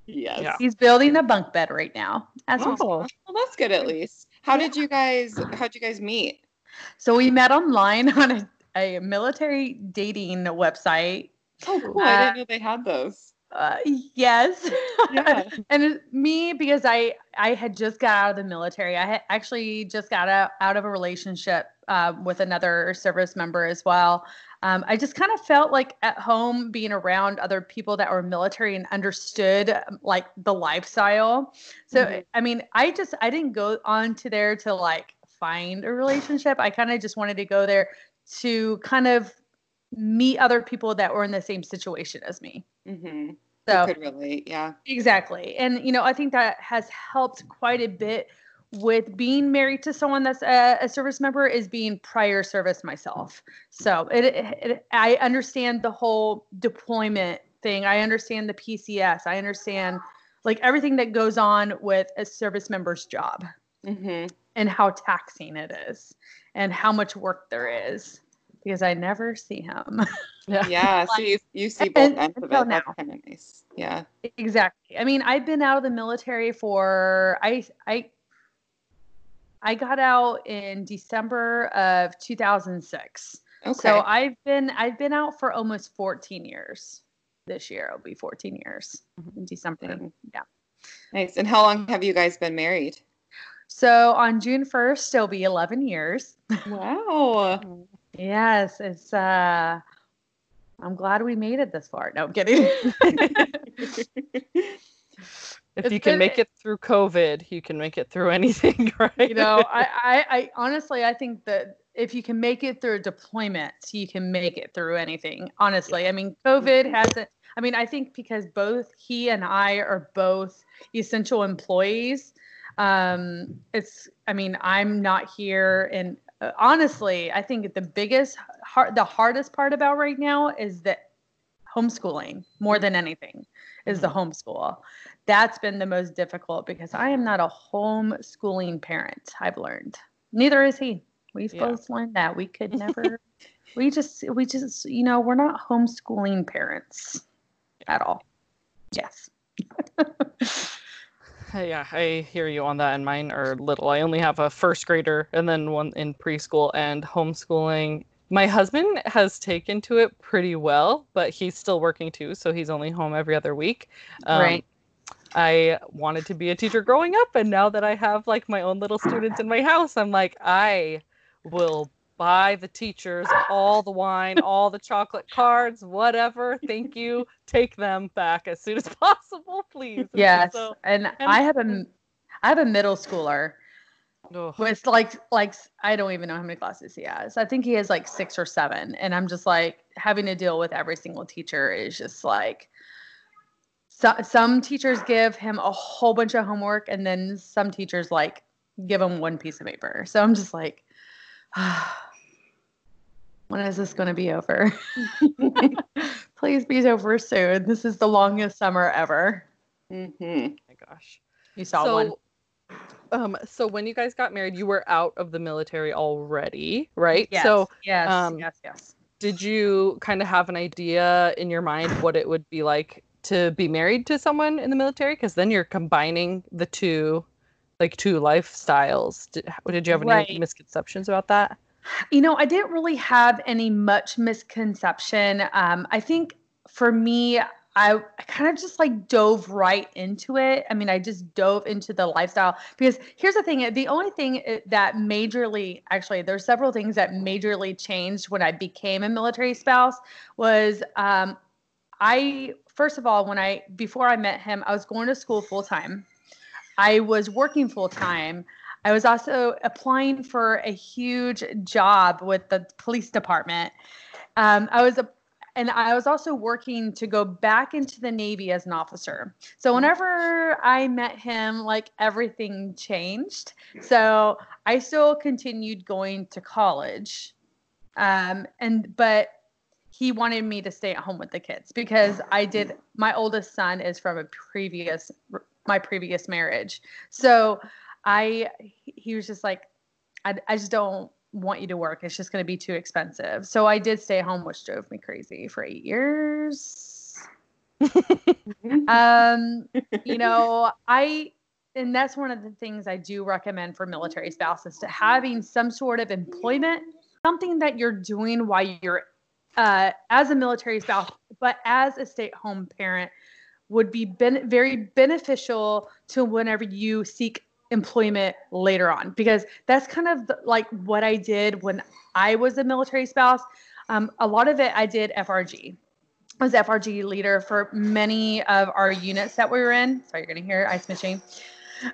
yes. Yeah. He's building a bunk bed right now. As Oh, Well, that's good at least. How did you guys how'd you guys meet? So we met online *laughs* on a, a military dating website. Oh cool. I Uh, didn't know they had those. Uh, yes. Yeah. *laughs* and me because I I had just got out of the military. I had actually just got out, out of a relationship uh, with another service member as well. Um, I just kind of felt like at home being around other people that were military and understood like the lifestyle. So Mhm. I mean, I just I didn't go on to there to like find a relationship. I kind of just wanted to go there to kind of meet other people that were in the same situation as me. Mm-hmm. So could relate, yeah. Exactly. And, you know, I think that has helped quite a bit with being married to someone that's a, a service member is being prior service myself. So it, it, I understand the whole deployment thing. I understand the PCS. I understand like everything that goes on with a service member's job hmm and how taxing it is and how much work there is because I never see him. Yeah. *laughs* So you you see both And- ends of until it. That's now. kind of nice. Yeah. Exactly. I mean, I've been out of the military for I I I got out in December of 2006. Okay. So I've been I've been out for almost 14 years. This year it'll be 14 years mm-hmm. in December. Dang. Yeah. nice. And how long have you guys been married? So on June 1st it'll be 11 years. Wow. Yes, it's uh I'm glad we made it this far. No, I'm kidding. If It's you can been- make it through COVID, you can make it through *laughs* anything, right? you know, I, I, I honestly, I think that if you can make it through a deployment, you can make it through anything. Honestly, I mean, COVID hasn't. I mean, I think because both he and I are both essential employees. Um, it's. I mean, I'm not here, and uh, honestly, I think the biggest, hard, the hardest part about right now is that homeschooling more than anything is the homeschool. That's been the most difficult because I am not a homeschooling parent. I've learned. Neither is he. We've Yeah. both learned that we could never. *laughs* we just, we just, you know, we're not homeschooling parents at all. Yes. *laughs* yeah, I hear you on that. And mine are little. I only have a first grader and then one in preschool and homeschooling. My husband has taken to it pretty well, but he's still working too, so he's only home every other week. Um, Right. I wanted to be a teacher growing up, and now that I have like my own little students in my house, I'm like, I will buy the teachers all the wine, all the chocolate cards, whatever. Thank you. Take them back as soon as *laughs* possible, please. And Yes. so- and I have a, I have a middle schooler Ugh. with like, like I don't even know how many classes he has. I think he has like six or seven, and I'm just like having to deal with every single teacher is just like. So, some teachers give him a whole bunch of homework, and then some teachers like give him one piece of paper. So I'm just like, *sighs* when is this going to be over? *laughs* *laughs* Please be over soon. This is the longest summer ever. hmm my gosh. You saw one. um, so when you guys got married, you were out of the military already, right? Yes, So yes, um, yes, yes. did you kind of have an idea in your mind what it would be like to be married to someone in the military? Because then you're combining the two, like two lifestyles. Did, did you have any Right. misconceptions about that? You know, I didn't really have any much misconception. Um, I think for me, I, I kind of just like dove right into it. I mean, I just dove into the lifestyle because here's the thing the only thing that majorly, actually, there's several things that majorly changed when I became a military spouse was um, I, first of all, when I, before I met him, I was going to school full time. I was working full time. I was also applying for a huge job with the police department. Um, I was a, and I was also working to go back into the Navy as an officer. So whenever I met him, like everything changed. So I still continued going to college, um, and but he wanted me to stay at home with the kids because I did. My oldest son is from a previous my previous marriage, so I he was just like, I, I just don't want you to work. It's just going to be too expensive. So I did stay home, which drove me crazy for eight years. *laughs* um, you know, I and that's one of the things I do recommend for military spouses to having some sort of employment, something that you're doing while you're uh, as a military spouse, but as a stay-at-home parent would be ben- very beneficial to whenever you seek employment later on because that's kind of the, like what I did when I was a military spouse. Um, a lot of it I did FRG. I was FRG leader for many of our units that we were in. Sorry, you're gonna hear ice machine.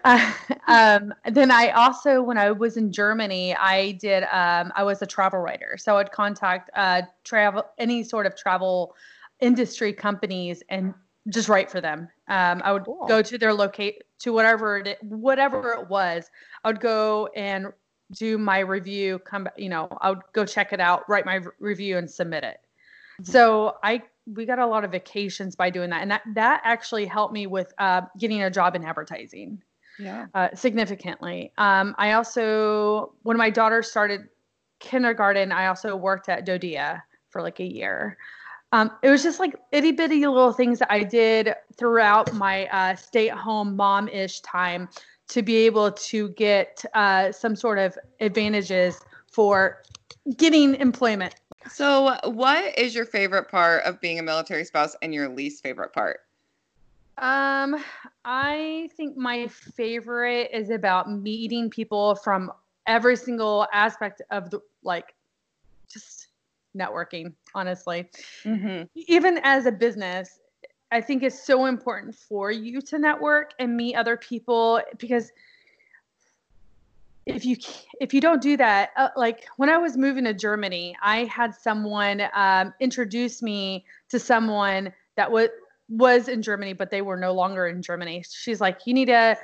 Uh, *laughs* um, then I also, when I was in Germany, I did. Um, I was a travel writer, so I'd contact uh, travel any sort of travel industry companies and just write for them. Um, I would Cool. go to their locate to whatever it whatever it was. I would go and do my review. Come, you know, I would go check it out, write my review, and submit it. Mm-hmm. So I we got a lot of vacations by doing that, and that that actually helped me with uh, getting a job in advertising. Yeah. Uh, significantly. Um, I also, when my daughter started kindergarten, I also worked at DoDEA for like a year. Um, it was just like itty bitty little things that I did throughout my uh, stay at home mom ish time to be able to get uh, some sort of advantages for getting employment. So, what is your favorite part of being a military spouse and your least favorite part? Um, I think my favorite is about meeting people from every single aspect of the like just networking, honestly. Mm-hmm. Even as a business, I think it's so important for you to network and meet other people because if you if you don't do that uh, like when i was moving to germany i had someone um, introduce me to someone that was was in germany but they were no longer in germany. She's like you need to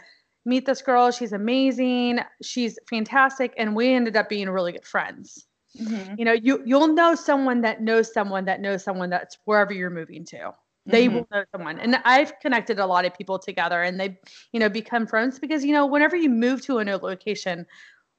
meet this girl. She's amazing. She's fantastic. And we ended up being really good friends Mm-hmm. you know you you'll know someone that knows someone that knows someone that's wherever you're moving to they Mhm. will know someone and i've connected a lot of people together and they you know become friends because you know whenever you move to a new location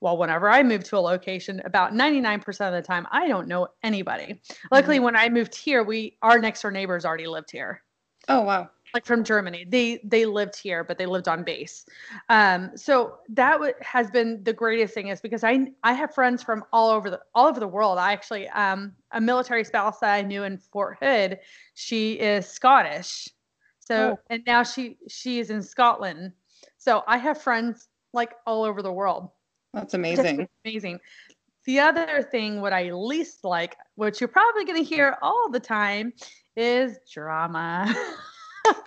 well whenever i move to a location about 99% of the time i don't know anybody luckily when i moved here we our next door neighbors already lived here Oh, wow. Like from Germany. They they lived here, but they lived on base. Um, so that w- has been the greatest thing is because I I have friends from all over the all over the world. I actually um a military spouse that I knew in Fort Hood. She is Scottish, so Oh. and now she she is in Scotland. So I have friends like all over the world. That's amazing. amazing. The other thing, what I least like, which you're probably going to hear all the time, is drama. *laughs*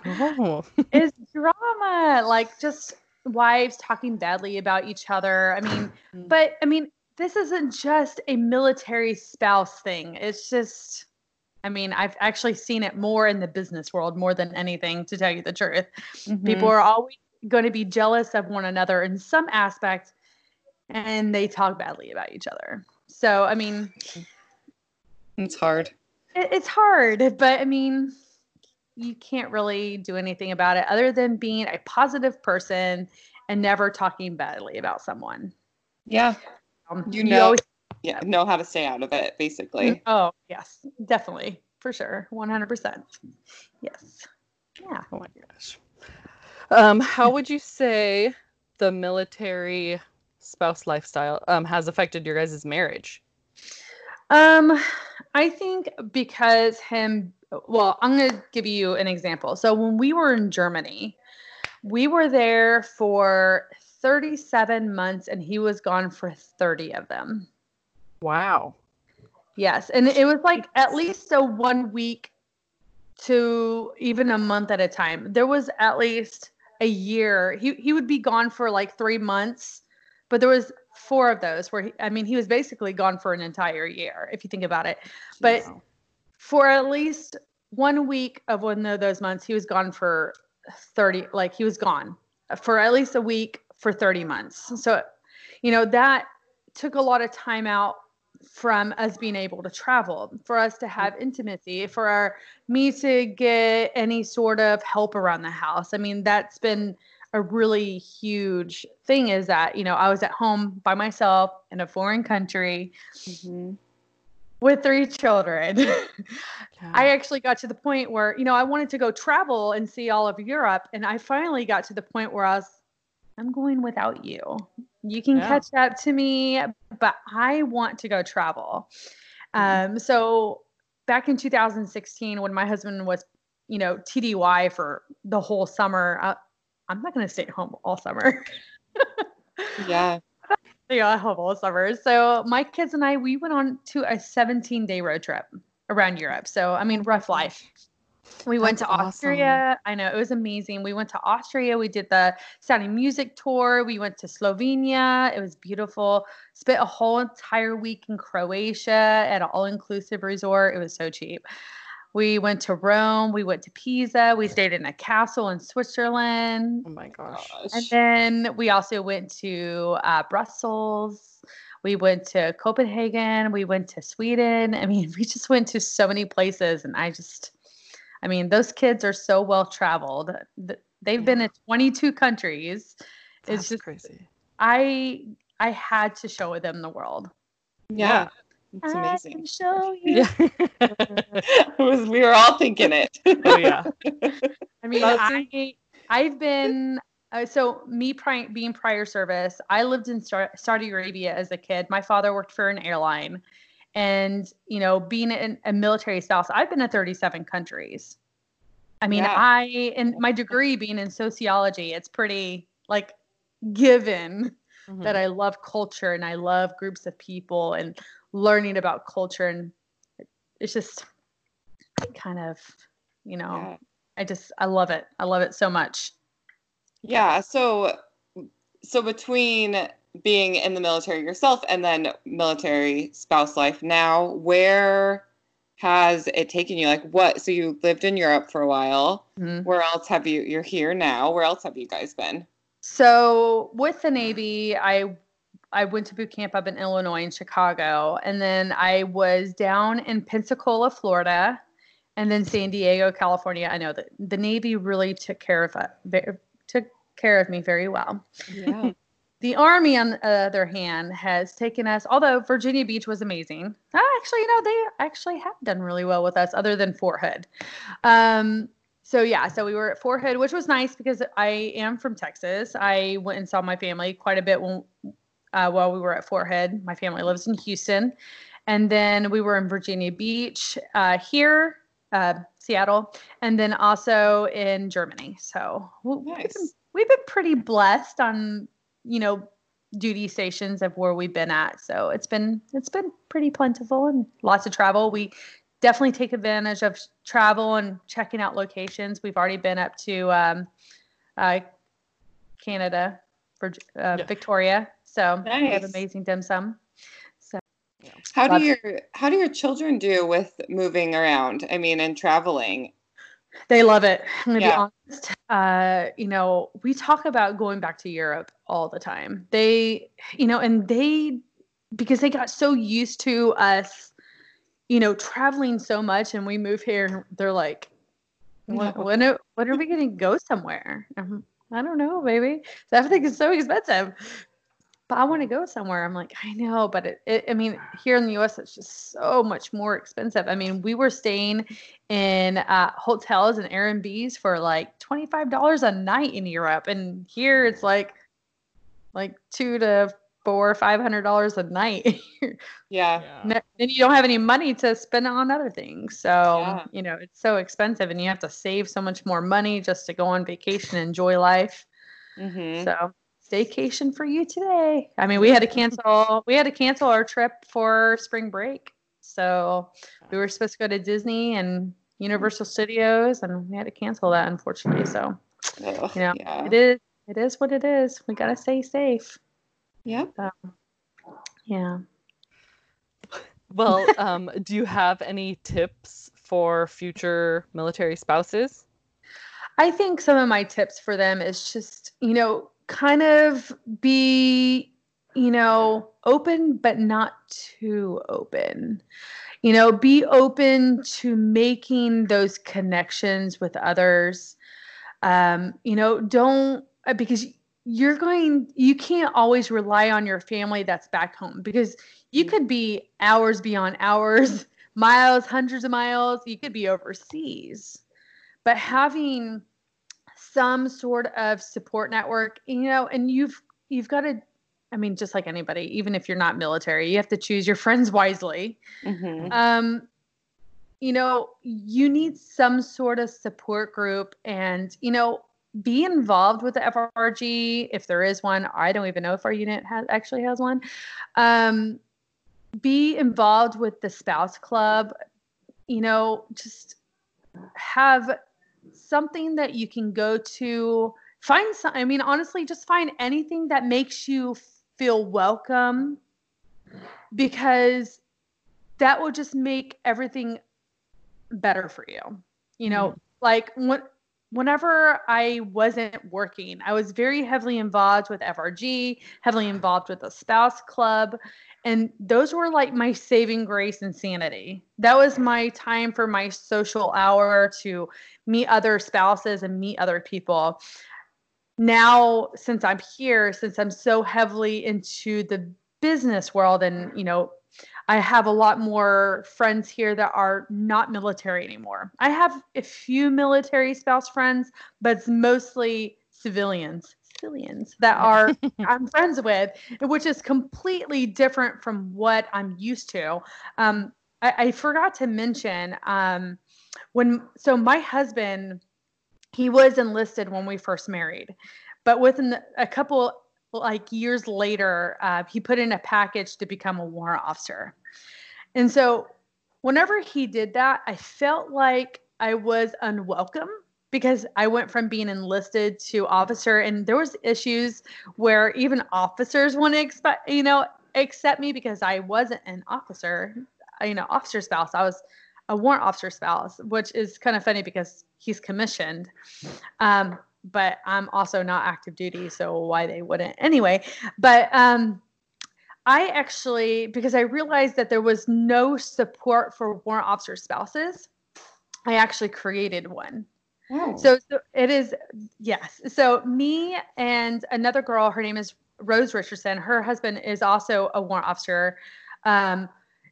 Oh. *laughs* is drama like just wives talking badly about each other i mean Mm. but i mean this isn't just a military spouse thing it's just i mean i've actually seen it more in the business world more than anything to tell you the truth people are always going to be jealous of one another in some aspect and they talk badly about each other so i mean It's hard. it, it's hard but i mean you can't really do anything about it other than being a positive person and never talking badly about someone Yeah. Um, You know- always- Yeah. Know how to stay out of it, basically. oh yes definitely for sure 100% yes yeah Oh my gosh. Um, how would you say the military spouse lifestyle um, has affected your guys' marriage? Um, I think because him, well, I'm going to give you an example. So when we were in Germany, we were there for 37 months and he was gone for 30 of them. Wow. Yes. And it was like at least a one week to even a month at a time. There was at least a year. He he would be gone for like 3 months, but there was four of those where he, I mean he was basically gone for an entire year if you think about it. But Wow. for at least one week of one of those months, he was gone for 30, like he was gone for at least a week for 30 months. So, you know, that took a lot of time out from us being able to travel, for us to have intimacy, for our, me to get any sort of help around the house. I mean, that's been a really huge thing is that, you know, I was at home by myself in a foreign country Mhm. With three children. *laughs* Yeah. I actually got to the point where, you know, I wanted to go travel and see all of Europe. And I finally got to the point where I was, I'm going without you. You can Yeah. catch up to me, but I want to go travel. Mm-hmm. Um, so back in 2016, when my husband was, you know, TDY for the whole summer, uh, I'm not going to stay at home all summer. *laughs* Yeah. Yeah, I have all summer. So my kids and I, we went on to a 17 day road trip around Europe. So I mean, rough life. We went to That's awesome. Austria. I know it was amazing. We went to Austria. We did the sounding music tour. We went to Slovenia. It was beautiful. Spent a whole entire week in Croatia at an all inclusive resort. It was so cheap. We went to Rome. We went to Pisa. We stayed in a castle in Switzerland. Oh my gosh. And then we also went to uh, Brussels. We went to Copenhagen. We went to Sweden. I mean, *laughs* we just went to so many places. And I just, I mean, those kids are so well traveled. They've been in 22 countries. That's it's just, crazy. I, I had to show them the world. Yeah. It's I amazing. can show *laughs* you. *laughs* Yeah. it was, we were all thinking it. oh yeah. *laughs* I mean, That's I I've been uh, so me pri- being prior service. I lived in Sa- Saudi Arabia as a kid. My father worked for an airline, and you know, being in a military spouse, I've been to 37 countries. I mean, Yeah. I and my degree being in sociology, it's pretty like given Mhm. that I love culture and I love groups of people and learning about culture and it's just kind of you know Yeah. I just I love it. I love it so much. Yeah. So, so between being in the military yourself and then military spouse life now, where has it taken you? Like, what? So you lived in Europe for a while. Mhm. Where else have you? You're here now. Where else have you guys been? So with the Navy, I I went to boot camp up in Illinois in Chicago, and then I was down in Pensacola, Florida, and then San Diego, California. I know that the Navy really took care of it, took care of me very well. Yeah. The Army, on the other hand, has taken us. Although Virginia Beach was amazing, ah, actually, you know, they actually have done really well with us, other than Fort Hood. Um, so yeah, so we were at Fort Hood, which was nice because I am from Texas. I went and saw my family quite a bit when, uh, while we were at Fort Hood. My family lives in Houston, and then we were in Virginia Beach, uh, here, uh, Seattle, and then also in Germany. So we've been we've been pretty blessed on you know duty stations of where we've been at so it's been it's been pretty plentiful and lots of travel we definitely take advantage of travel and checking out locations we've already been up to um, uh, canada for uh, Yeah. victoria so we have amazing dim sum So How do your How do your children do with moving around? I mean, and traveling. They love it. I'm gonna Yeah. be honest. Uh, you know, we talk about going back to Europe all the time. They, you know, and they because they got so used to us, you know, traveling so much, and we move here. They're like, when, when, are, when are we gonna go somewhere? I'm, I don't know, baby. Everything is so expensive. But I want to go somewhere. I'm like, I know, but it, it, I mean, *sighs* here in the U.S., it's just so much more expensive. I mean, we were staying in uh, hotels and Airbnbs for like twenty five dollars a night in Europe, and here it's like like two to four five hundred dollars a night. *laughs* Yeah. Ne- then you don't have any money to spend on other things. So Yeah. you know it's so expensive, and you have to save so much more money just to go on vacation and enjoy life. hmm So staycation for you today. I mean, we had to cancel. We had to cancel our trip for spring break. So we were supposed to go to Disney and Universal Studios, and we had to cancel that, unfortunately. So Ugh, You know, yeah. it is. It is what it is. We gotta stay safe. Yep. Yeah. Well, *laughs* um, do you have any tips for future military spouses? I think some of my tips for them is just, you know, kind of be, you know, open, but not too open. You know, be open to making those connections with others. Um, you know, don't, uh, because you're going, you can't always rely on your family that's back home because you could be hours beyond hours, *laughs* miles, hundreds of miles, you could be overseas but having some sort of support network you know and you've you've got to i mean just like anybody even if you're not military you have to choose your friends wisely. Hmm um you know you need some sort of support group and you know be involved with the frg if there is one. I don't even know if our unit has actually has one. Um be involved with the spouse club. You know just have something that you can go to find some i mean honestly just find anything that makes you feel welcome because that will just make everything better for you. You know, mm-hmm. like what whenever I wasn't working, I was very heavily involved with FRG, heavily involved with the spouse club. And those were like my saving grace and sanity. That was my time for my social hour to meet other spouses and meet other people. Now, since I'm here, since I'm so heavily into the business world and, you know, I have a lot more friends here that are not military anymore. I have a few military spouse friends, but it's mostly civilians, civilians that are *laughs* I'm friends with, which is completely different from what I'm used to. Um, I, I, forgot to mention um, when so my husband he was enlisted when we first married, but within a couple like years later, uh, he put in a package to become a warrant officer. And so whenever he did that, I felt like I was unwelcome because I went from being enlisted to officer and there was issues where even officers want to expect, you know, accept me because I wasn't an officer, you know, officer spouse. I was a warrant officer spouse, which is kind of funny because he's commissioned. Um, but I'm also not active duty, so why they wouldn't anyway. But um, I actually, because I realized that there was no support for warrant officer spouses, I actually created one. Oh. So, so it is, yes. So me and another girl, her name is Rose Richardson. Her husband is also a warrant officer. Um,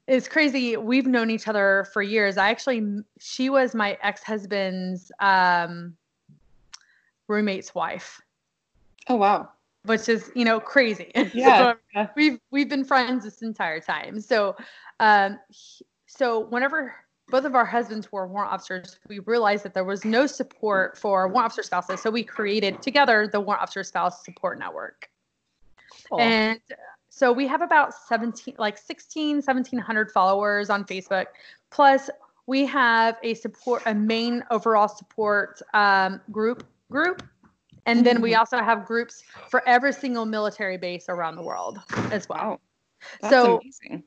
it's crazy. We've known each other for years. I actually, she was my ex husband's um, roommate's wife. Oh wow. Which is, you know, crazy. *laughs* Yeah. so we've we've been friends this entire time. So um so whenever both of our husbands were warrant officers, we realized that there was no support for warrant officer spouses. So we created together the warrant officer spouse support network. Cool. And so we have about 17, like 16, 1700 followers on Facebook. Plus, we have a support, a main overall support um, group group. And then we mm-hmm. also have groups for every single military base around the world as well. Wow. so amazing.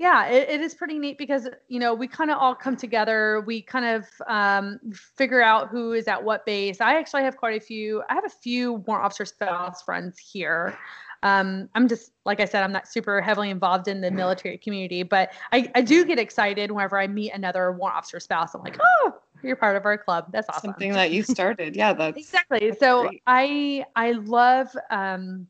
Yeah, it, it is pretty neat because you know we kind of all come together. We kind of um, figure out who is at what base. I actually have quite a few. I have a few warrant officer spouse friends here. Um, I'm just like I said, I'm not super heavily involved in the military community, but I, I do get excited whenever I meet another warrant officer spouse. I'm like, oh, you're part of our club. That's awesome. Something that you started. Yeah, that's exactly. That's so great. I I love um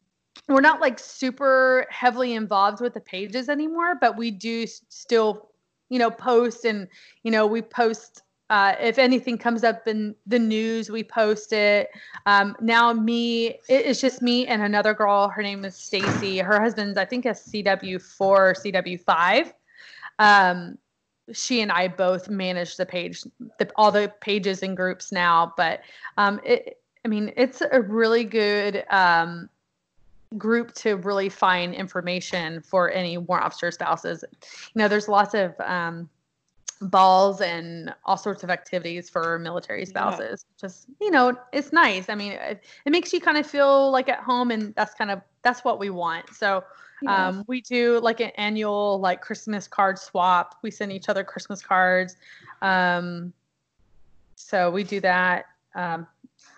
we're not like super heavily involved with the pages anymore, but we do still, you know, post and you know, we post uh, if anything comes up in the news, we post it. Um, now, me, it, it's just me and another girl. Her name is Stacy. Her husband's, I think, a CW4 or CW5. Um, she and I both manage the page, the, all the pages and groups now. But um, it, I mean, it's a really good um, group to really find information for any warrant officer spouses. You know, there's lots of um, balls and all sorts of activities for military spouses. Yeah. Just you know, it's nice. I mean, it, it makes you kind of feel like at home, and that's kind of that's what we want. So um, we do like an annual like Christmas card swap. We send each other Christmas cards. Um, so we do that. Um,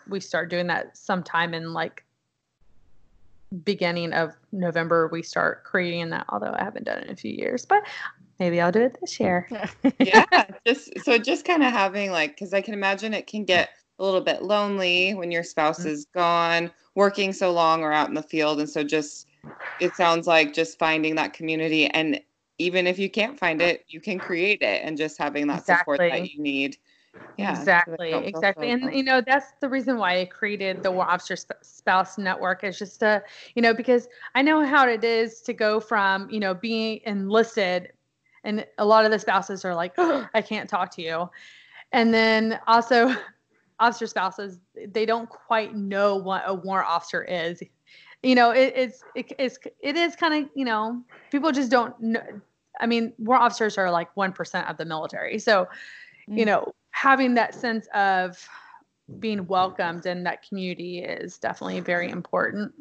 we start doing that sometime in like beginning of November. We start creating that, although I haven't done it in a few years, but maybe I'll do it this year. *laughs* yeah, *laughs* just so just kind of having like, because I can imagine it can get a little bit lonely when your spouse mm-hmm. is gone, working so long or out in the field, and so just it sounds like just finding that community and even if you can't find it you can create it and just having that exactly. support that you need yeah exactly exactly and you know that's the reason why i created the officer spouse network is just to you know because i know how it is to go from you know being enlisted and a lot of the spouses are like oh, i can't talk to you and then also *laughs* officer spouses they don't quite know what a warrant officer is you know, it, it's it, it's it is kind of you know people just don't know. I mean, warrant officers are like one percent of the military, so mm. you know having that sense of being welcomed in that community is definitely very important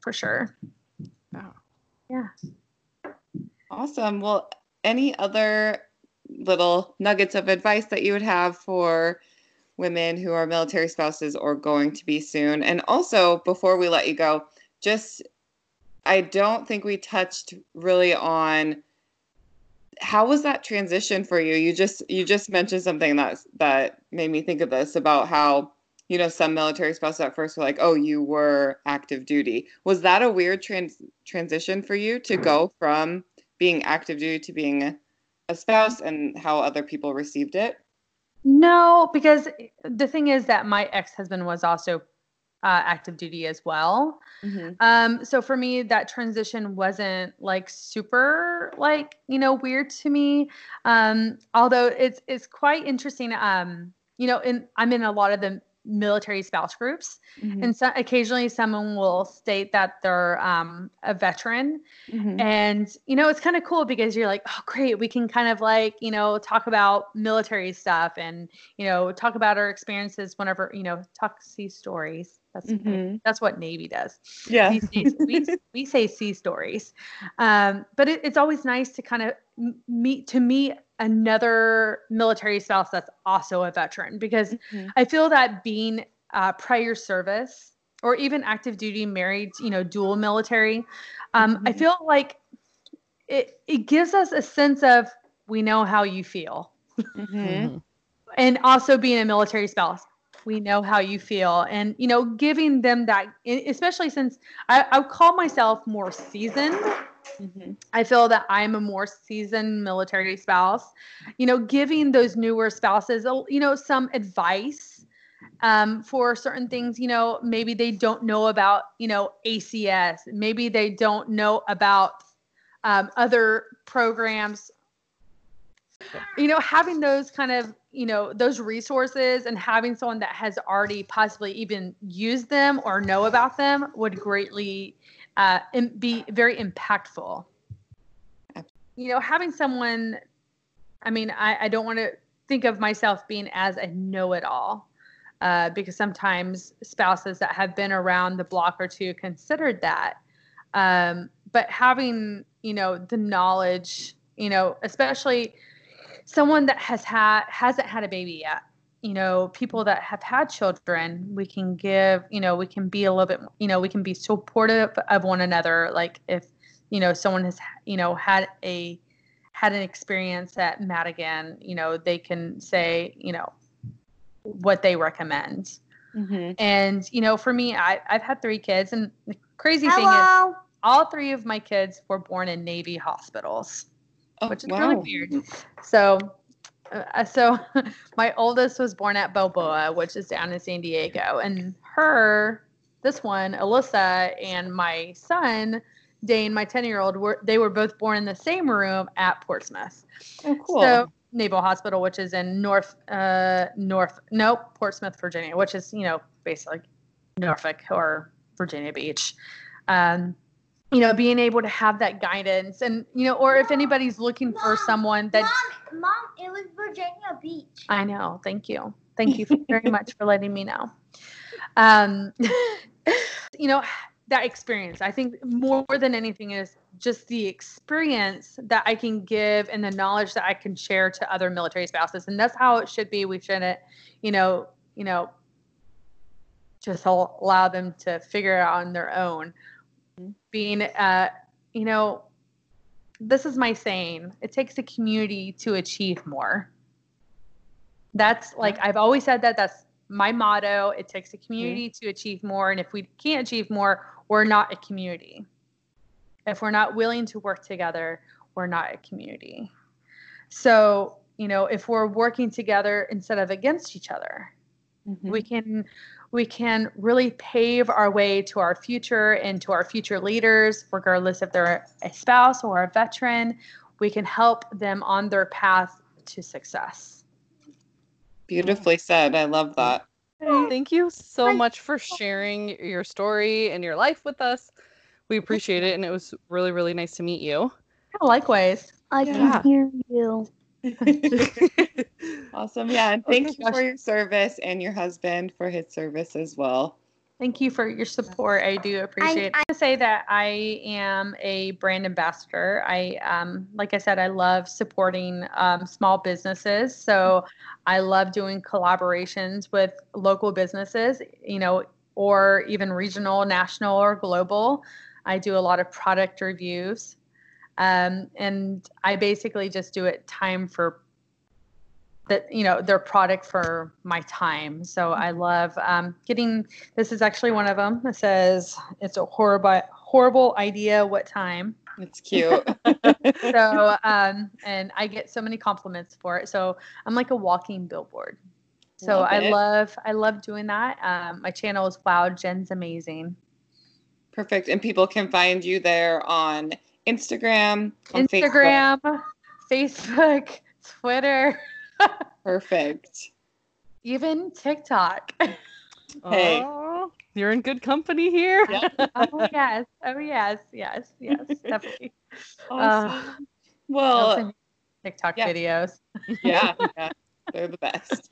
for sure. Wow. Yeah. Awesome. Well, any other little nuggets of advice that you would have for women who are military spouses or going to be soon. And also, before we let you go, just I don't think we touched really on how was that transition for you? You just you just mentioned something that that made me think of this about how you know some military spouses at first were like, "Oh, you were active duty." Was that a weird trans transition for you to go from being active duty to being a spouse, and how other people received it? No, because the thing is that my ex husband was also uh, active duty as well. Mm-hmm. Um, so for me, that transition wasn't like super like you know weird to me. Um, although it's it's quite interesting. Um, you know, in I'm in a lot of the military spouse groups, Mm-hmm. and so occasionally someone will state that they're um, a veteran, Mm-hmm. and you know it's kind of cool because you're like oh great we can kind of like you know talk about military stuff and you know talk about our experiences whenever you know talk sea stories that's Mhm. that's what navy does Yeah. days we, we *laughs* say sea stories um, but it, it's always nice to kind of meet to meet another military spouse that's also a veteran because Mhm. i feel that being uh, prior service or even active duty married you know dual military um, i Mhm. feel like it, it gives us a sense of we know how you feel Mm-hmm. and also being a military spouse we know how you feel and you know giving them that especially since i, I call myself more seasoned Mm-hmm. i feel that i'm a more seasoned military spouse. You know giving those newer spouses you know some advice um, for certain things you know maybe they don't know about you know acs maybe they don't know about um, other programs. You know having those kind of you know those resources and having someone that has already possibly even used them or know about them would greatly uh, im- be very impactful. You know having someone i mean i, I don't want to think of myself being as a know-it-all uh, because sometimes spouses that have been around the block or two considered that. Um, but having you know the knowledge you know especially someone that has had hasn't had a baby yet you know people that have had children we can give you know we can be a little bit you know we can be supportive of one another like if you know someone has you know had a had an experience at madigan you know they can say you know what they recommend Mm-hmm. and you know for me I, i've had three kids and the crazy thing is all three of my kids were born in navy hospitals Oh, which is wow. really weird. So, uh, so *laughs* my oldest was born at Balboa, which is down in San Diego, and her, this one, Alyssa, and my son, Dane, my ten-year-old, were they were both born in the same room at Portsmouth. Oh, cool. So Naval Hospital, which is in North, uh, North, no, Portsmouth, Virginia, which is you know basically Norfolk or Virginia Beach. Um, you know, being able to have that guidance, and you know, or if anybody's looking for someone that Mom, Mom, it was Virginia Beach. I know, thank you, thank you very much for letting me know. Um, *laughs* you know, that experience. I think more than anything is just the experience that I can give and the knowledge that I can share to other military spouses, and that's how it should be. We shouldn't, you know, you know, just allow them to figure it out on their own. Being, uh, you know, this is my saying. It takes a community to achieve more. That's like I've always said that. That's my motto. It takes a community to achieve more, and if we can't achieve more, we're not a community. If we're not willing to work together, we're not a community. So, you know, if we're working together instead of against each other, Mhm. we can we can really pave our way to our future and to our future leaders regardless if they're a spouse or a veteran we can help them on their path to success Beautifully said. I love that. Thank you so much for sharing your story and your life with us. We appreciate it, and it was really, really nice to meet you. likewise I Yeah. can hear you. *laughs* *laughs* awesome. Yeah. And *laughs* thank Okay, you gosh. for your service and your husband for his service as well. Thank you for your support. I do appreciate it. I want to say that I am a brand ambassador. I, um, like I said, I love supporting um, small businesses. So I love doing collaborations with local businesses, you know, or even regional, national, or global. I do a lot of product reviews. Um, and I basically just do it time for that you know their product for my time. So i love um, getting this is actually one of them it says it's a horrible horrible idea. What time? It's cute. *laughs* so um, and i get so many compliments for it. So i'm like a walking billboard. So Love i love i love doing that. Um, my channel is wow jen's amazing. Perfect. And people can find you there on Instagram, on Facebook. instagram facebook twitter Perfect. even tiktok *laughs* Hey. Aw, you're in good company here. Yep. *laughs* oh yes oh yes yes yes *laughs* definitely Awesome. They'll well, tiktok yeah. videos yeah, yeah, they're the best.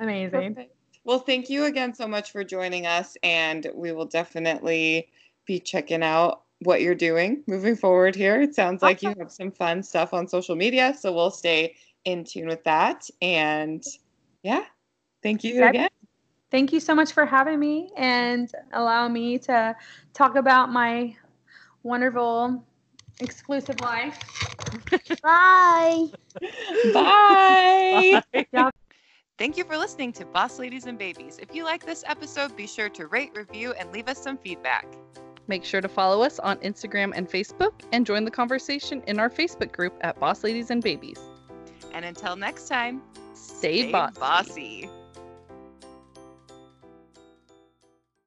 amazing Perfect. Well, thank you again so much for joining us, and we will definitely be checking out what you're doing moving forward here. It sounds like you have some fun stuff on social media, so we'll stay in tune with that. And yeah, thank you again. thank you so much for having me and allow me to talk about my wonderful exclusive life *laughs* Bye. *laughs* Bye. *laughs* Thank you for listening to Boss Ladies and Babies. If you like this episode, be sure to rate, review, and leave us some feedback. Make sure to follow us on Instagram and Facebook and join the conversation in our Facebook group at Boss Ladies and Babies. And until next time, Stay, stay bossy. bossy.